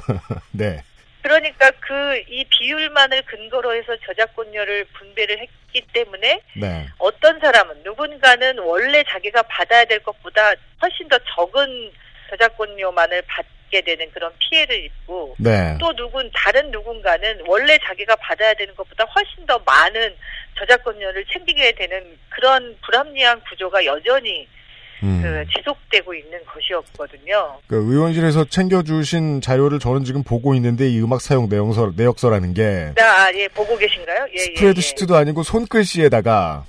네. 그러니까 그 이 비율만을 근거로 해서 저작권료를 분배를 했기 때문에 네. 어떤 사람은 누군가는 원래 자기가 받아야 될 것보다 훨씬 더 적은 저작권료만을 받 게 되는 그런 피해를 입고 네. 또 누군 다른 누군가는 원래 자기가 받아야 되는 것보다 훨씬 더 많은 저작권료를 챙기게 되는 그런 불합리한 구조가 여전히 음. 그 지속되고 있는 것이었거든요. 그 의원실에서 챙겨주신 자료를 저는 지금 보고 있는데 이 음악 사용 내용서, 내역서라는 게 아, 예, 보고 계신가요? 예, 예, 스프레드 예. 시트도 아니고 손글씨에다가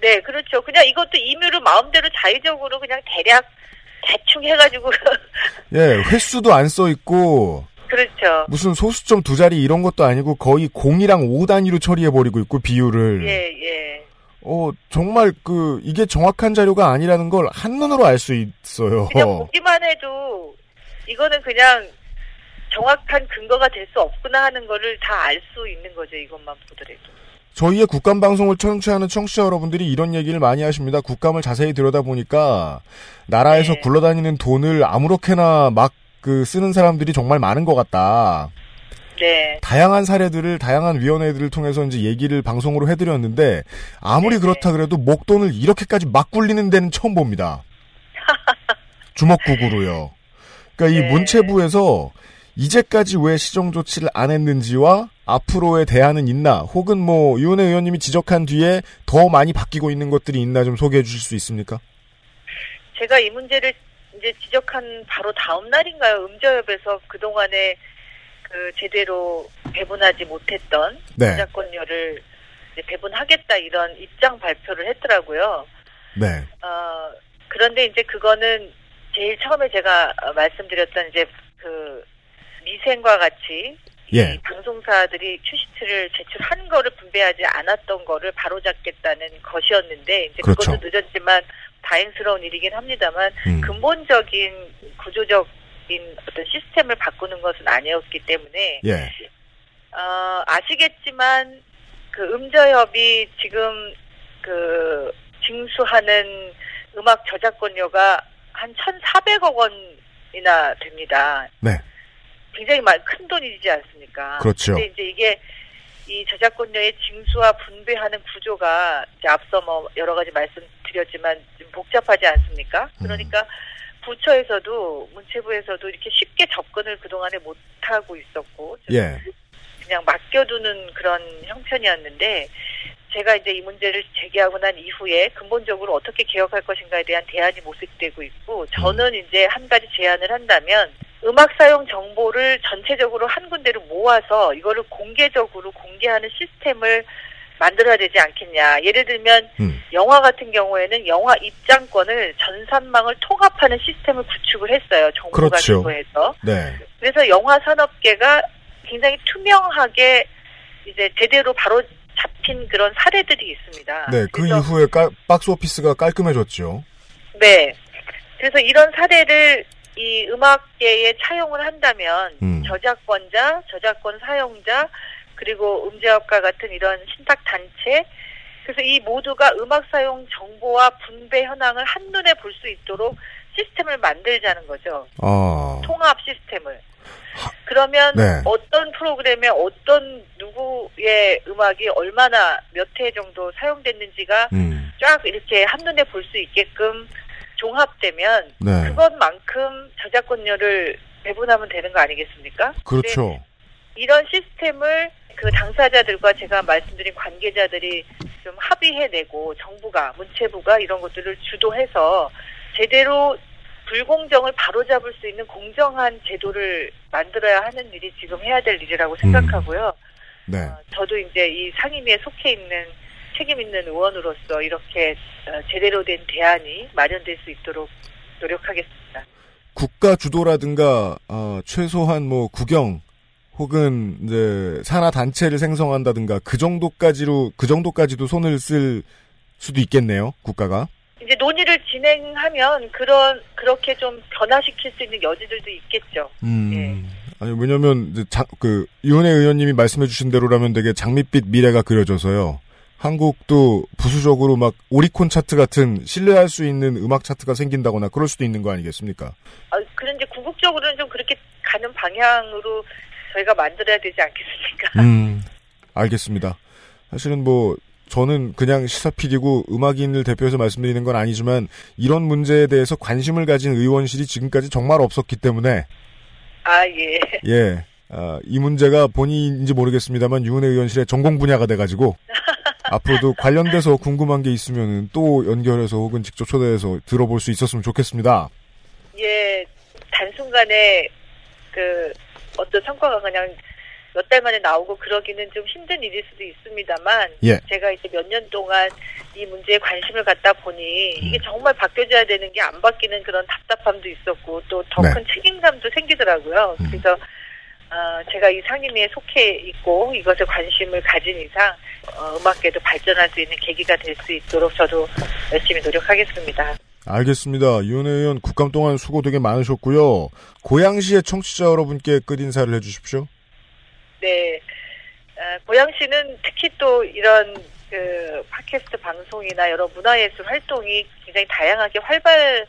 네, 그렇죠. 그냥 이것도 임의로 마음대로 자의적으로 그냥 대략 대충 해가지고 예 횟수도 안 써 있고 그렇죠. 무슨 소수점 두 자리 이런 것도 아니고 거의 0이랑 5 단위로 처리해 버리고 있고 비율을 예, 예. 어 정말 그 이게 정확한 자료가 아니라는 걸 한눈으로 알 수 있어요. 그냥 보기만 해도 이거는 그냥 정확한 근거가 될 수 없구나 하는 거를 다 알 수 있는 거죠. 이것만 보더라도. 저희의 국감 방송을 청취하는 청취자 여러분들이 이런 얘기를 많이 하십니다. 국감을 자세히 들여다 보니까 나라에서 네. 굴러다니는 돈을 아무렇게나 막 그 쓰는 사람들이 정말 많은 것 같다. 네. 다양한 사례들을 다양한 위원회들을 통해서 이제 얘기를 방송으로 해드렸는데 아무리 네, 그렇다 그래도 목돈을 이렇게까지 막 굴리는 데는 처음 봅니다. 주먹국으로요. 그러니까 이 네. 문체부에서 이제까지 왜 시정 조치를 안 했는지와 앞으로의 대안은 있나 혹은 뭐 유은혜 의원님이 지적한 뒤에 더 많이 바뀌고 있는 것들이 있나 좀 소개해 주실 수 있습니까? 제가 이 문제를 이제 지적한 바로 다음 날인가요? 음저협에서 그동안에 그 제대로 배분하지 못했던 네. 저작권료를 배분하겠다 이런 입장 발표를 했더라고요. 네. 어, 그런데 이제 그거는 제일 처음에 제가 어, 말씀드렸던 이제 그 미생과 같이 예. 이 방송사들이 큐시트를 제출한 거를 분배하지 않았던 거를 바로잡겠다는 것이었는데 이제 그 그렇죠. 것도 늦었지만 다행스러운 일이긴 합니다만 음. 근본적인 구조적인 어떤 시스템을 바꾸는 것은 아니었기 때문에 예. 어, 아시겠지만 그 음저협이 지금 그 징수하는 음악 저작권료가 한 1,400억 원이나 됩니다. 네. 굉장히 많- 큰 돈이지 않습니까? 그렇죠. 근데 이제 이게 이 저작권료의 징수와 분배하는 구조가 이제 앞서 뭐 여러 가지 말씀드렸지만 좀 복잡하지 않습니까? 음. 그러니까 부처에서도 문체부에서도 이렇게 쉽게 접근을 그동안에 못 하고 있었고 좀 예. 그냥 맡겨두는 그런 형편이었는데 제가 이제 이 문제를 제기하고 난 이후에 근본적으로 어떻게 개혁할 것인가에 대한 대안이 모색되고 있고 저는 이제 한 가지 제안을 한다면 음악 사용 정보를 전체적으로 한 군데로 모아서 이거를 공개적으로 공개하는 시스템을 만들어야 되지 않겠냐. 예를 들면 음. 영화 같은 경우에는 영화 입장권을 전산망을 통합하는 시스템을 구축을 했어요. 정부가 그렇죠. 주도해서. 네. 그래서 영화 산업계가 굉장히 투명하게 이제 제대로 바로 잡힌 그런 사례들이 있습니다. 네. 그 이후에 깔- 박스 오피스가 깔끔해졌죠. 네. 그래서 이런 사례를 이 음악계에 차용을 한다면 음. 저작권자, 저작권 사용자, 그리고 음제업과 같은 이런 신탁 단체, 그래서 이 모두가 음악 사용 정보와 분배 현황을 한눈에 볼 수 있도록 시스템을 만들자는 거죠. 아. 통합 시스템을. 그러면 네. 어떤 프로그램에 어떤 누구의 음악이 얼마나 몇 회 정도 사용됐는지가 음. 쫙 이렇게 한눈에 볼 수 있게끔 종합되면 네. 그것만큼 저작권료를 배분하면 되는 거 아니겠습니까? 그렇죠. 이런 시스템을 그 당사자들과 제가 말씀드린 관계자들이 좀 합의해내고 정부가 문체부가 이런 것들을 주도해서 제대로 불공정을 바로잡을 수 있는 공정한 제도를 만들어야 하는 일이 지금 해야 될 일이라고 생각하고요. 네. 저도 이제 이 상임위에 속해 있는 책임 있는 의원으로서 이렇게 어, 제대로 된 대안이 마련될 수 있도록 노력하겠습니다. 국가 주도라든가 어, 최소한 뭐 국영 혹은 이제 산하 단체를 생성한다든가 그 정도까지로 그 정도까지도 손을 쓸 수도 있겠네요. 국가가. 이제 논의를 진행하면 그런 그렇게 좀 변화시킬 수 있는 여지들도 있겠죠. 음. 아니 왜냐면 자, 그 이혼혜 의원님이 말씀해주신 대로라면 되게 장밋빛 미래가 그려져서요. 한국도 부수적으로 막 오리콘 차트 같은 신뢰할 수 있는 음악 차트가 생긴다거나 그럴 수도 있는 거 아니겠습니까? 아, 그런데 궁극적으로는 좀 그렇게 가는 방향으로 저희가 만들어야 되지 않겠습니까? 음, 알겠습니다. 사실은 뭐 저는 그냥 시사 PD고 음악인을 대표해서 말씀드리는 건 아니지만 이런 문제에 대해서 관심을 가진 의원실이 지금까지 정말 없었기 때문에 아, 예. 예. 아, 이 문제가 본인인지 모르겠습니다만 유은혜 의원실의 전공 분야가 돼가지고 앞으로도 관련돼서 궁금한 게 있으면 또 연결해서 혹은 직접 초대해서 들어볼 수 있었으면 좋겠습니다. 예, 단순간에 그 어떤 성과가 그냥 몇 달 만에 나오고 그러기는 좀 힘든 일일 수도 있습니다만 예. 제가 이제 몇 년 동안 이 문제에 관심을 갖다 보니 이게 정말 바뀌어져야 되는 게 안 바뀌는 그런 답답함도 있었고 또 더큰 네. 책임감도 생기더라고요. 그래서 어, 제가 이 상임위에 속해 있고 이것에 관심을 가진 이상 어, 음악계도 발전할 수 있는 계기가 될 수 있도록 저도 열심히 노력하겠습니다. 알겠습니다. 유은혜 의원 국감 동안 수고 되게 많으셨고요. 고양시의 청취자 여러분께 끝 인사를 해주십시오. 네. 어, 고양시는 특히 또 이런 그 팟캐스트 방송이나 여러 문화예술 활동이 굉장히 다양하게 활발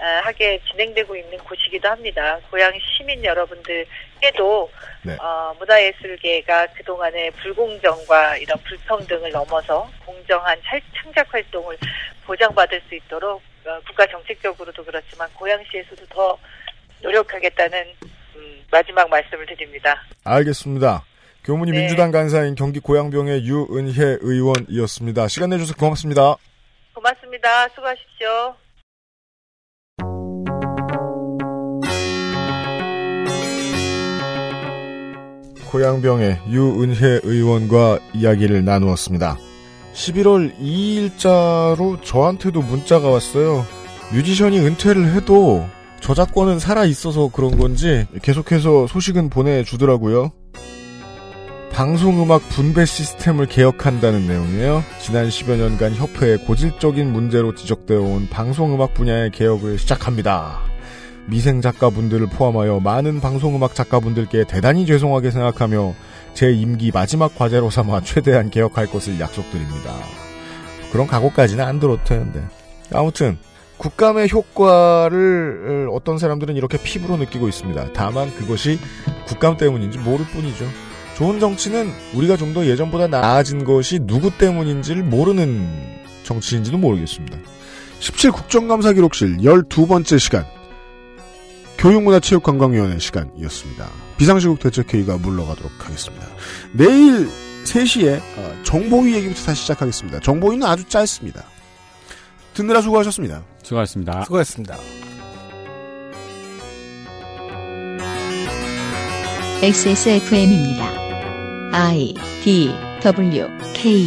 하게 진행되고 있는 곳이기도 합니다. 고양시 시민 여러분들께도 네. 어, 문화예술계가 그동안의 불공정과 이런 불평등을 넘어서 공정한 찰- 창작 활동을 보장받을 수 있도록 어, 국가 정책적으로도 그렇지만 고양시에서도 더 노력하겠다는 음, 마지막 말씀을 드립니다. 알겠습니다. 교문이 네. 민주당 간사인 경기 고양병의 유은혜 의원이었습니다. 시간 내주셔서 고맙습니다. 고맙습니다. 수고하십시오. 고양병의 유은혜 의원과 이야기를 나누었습니다. 11월 2일자로 저한테도 문자가 왔어요. 뮤지션이 은퇴를 해도 저작권은 살아있어서 그런 건지 계속해서 소식은 보내주더라고요. 방송음악 분배 시스템을 개혁한다는 내용이에요. 지난 10여 년간 협회의 고질적인 문제로 지적되어 온 방송음악 분야의 개혁을 시작합니다. 미생 작가분들을 포함하여 많은 방송음악 작가분들께 대단히 죄송하게 생각하며 제 임기 마지막 과제로 삼아 최대한 개혁할 것을 약속드립니다. 그런 각오까지는 안 들어도 되는데. 아무튼 국감의 효과를 어떤 사람들은 이렇게 피부로 느끼고 있습니다. 다만 그것이 국감 때문인지 모를 뿐이죠. 좋은 정치는 우리가 좀 더 예전보다 나아진 것이 누구 때문인지를 모르는 정치인지도 모르겠습니다. 17 국정감사 기록실 12번째 시간 교육문화체육관광위원회 시간이었습니다. 비상시국 대책회의가 물러가도록 하겠습니다. 내일 3시에 어, 정보위 얘기부터 다시 시작하겠습니다. 정보위는 아주 짧습니다. 듣느라 수고하셨습니다. 수고하셨습니다. 수고하셨습니다. XSFM입니다. I D W K